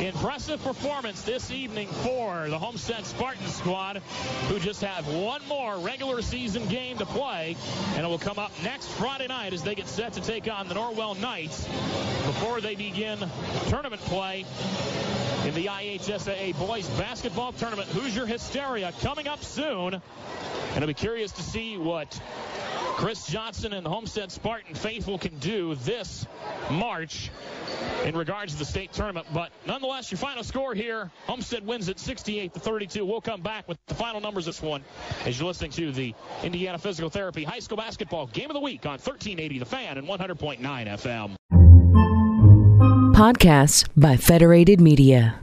B: Impressive performance this evening for the Homestead Spartans squad who just have one more regular season game to play and it will come up next Friday night as they get set to take on the Norwell Knights before they begin tournament play in the IHSAA Boys Basketball Tournament. Hoosier Hysteria coming up soon. And I'll be curious to see what Chris Johnson and the Homestead Spartan faithful can do this March in regards to the state tournament. But nonetheless, your final score here, Homestead wins at 68 to 32. We'll come back with the final numbers this one as you're listening to the Indiana Physical Therapy High School Basketball Game of the Week on 1380 The Fan and 100.9 FM.
V: Podcasts by Federated Media.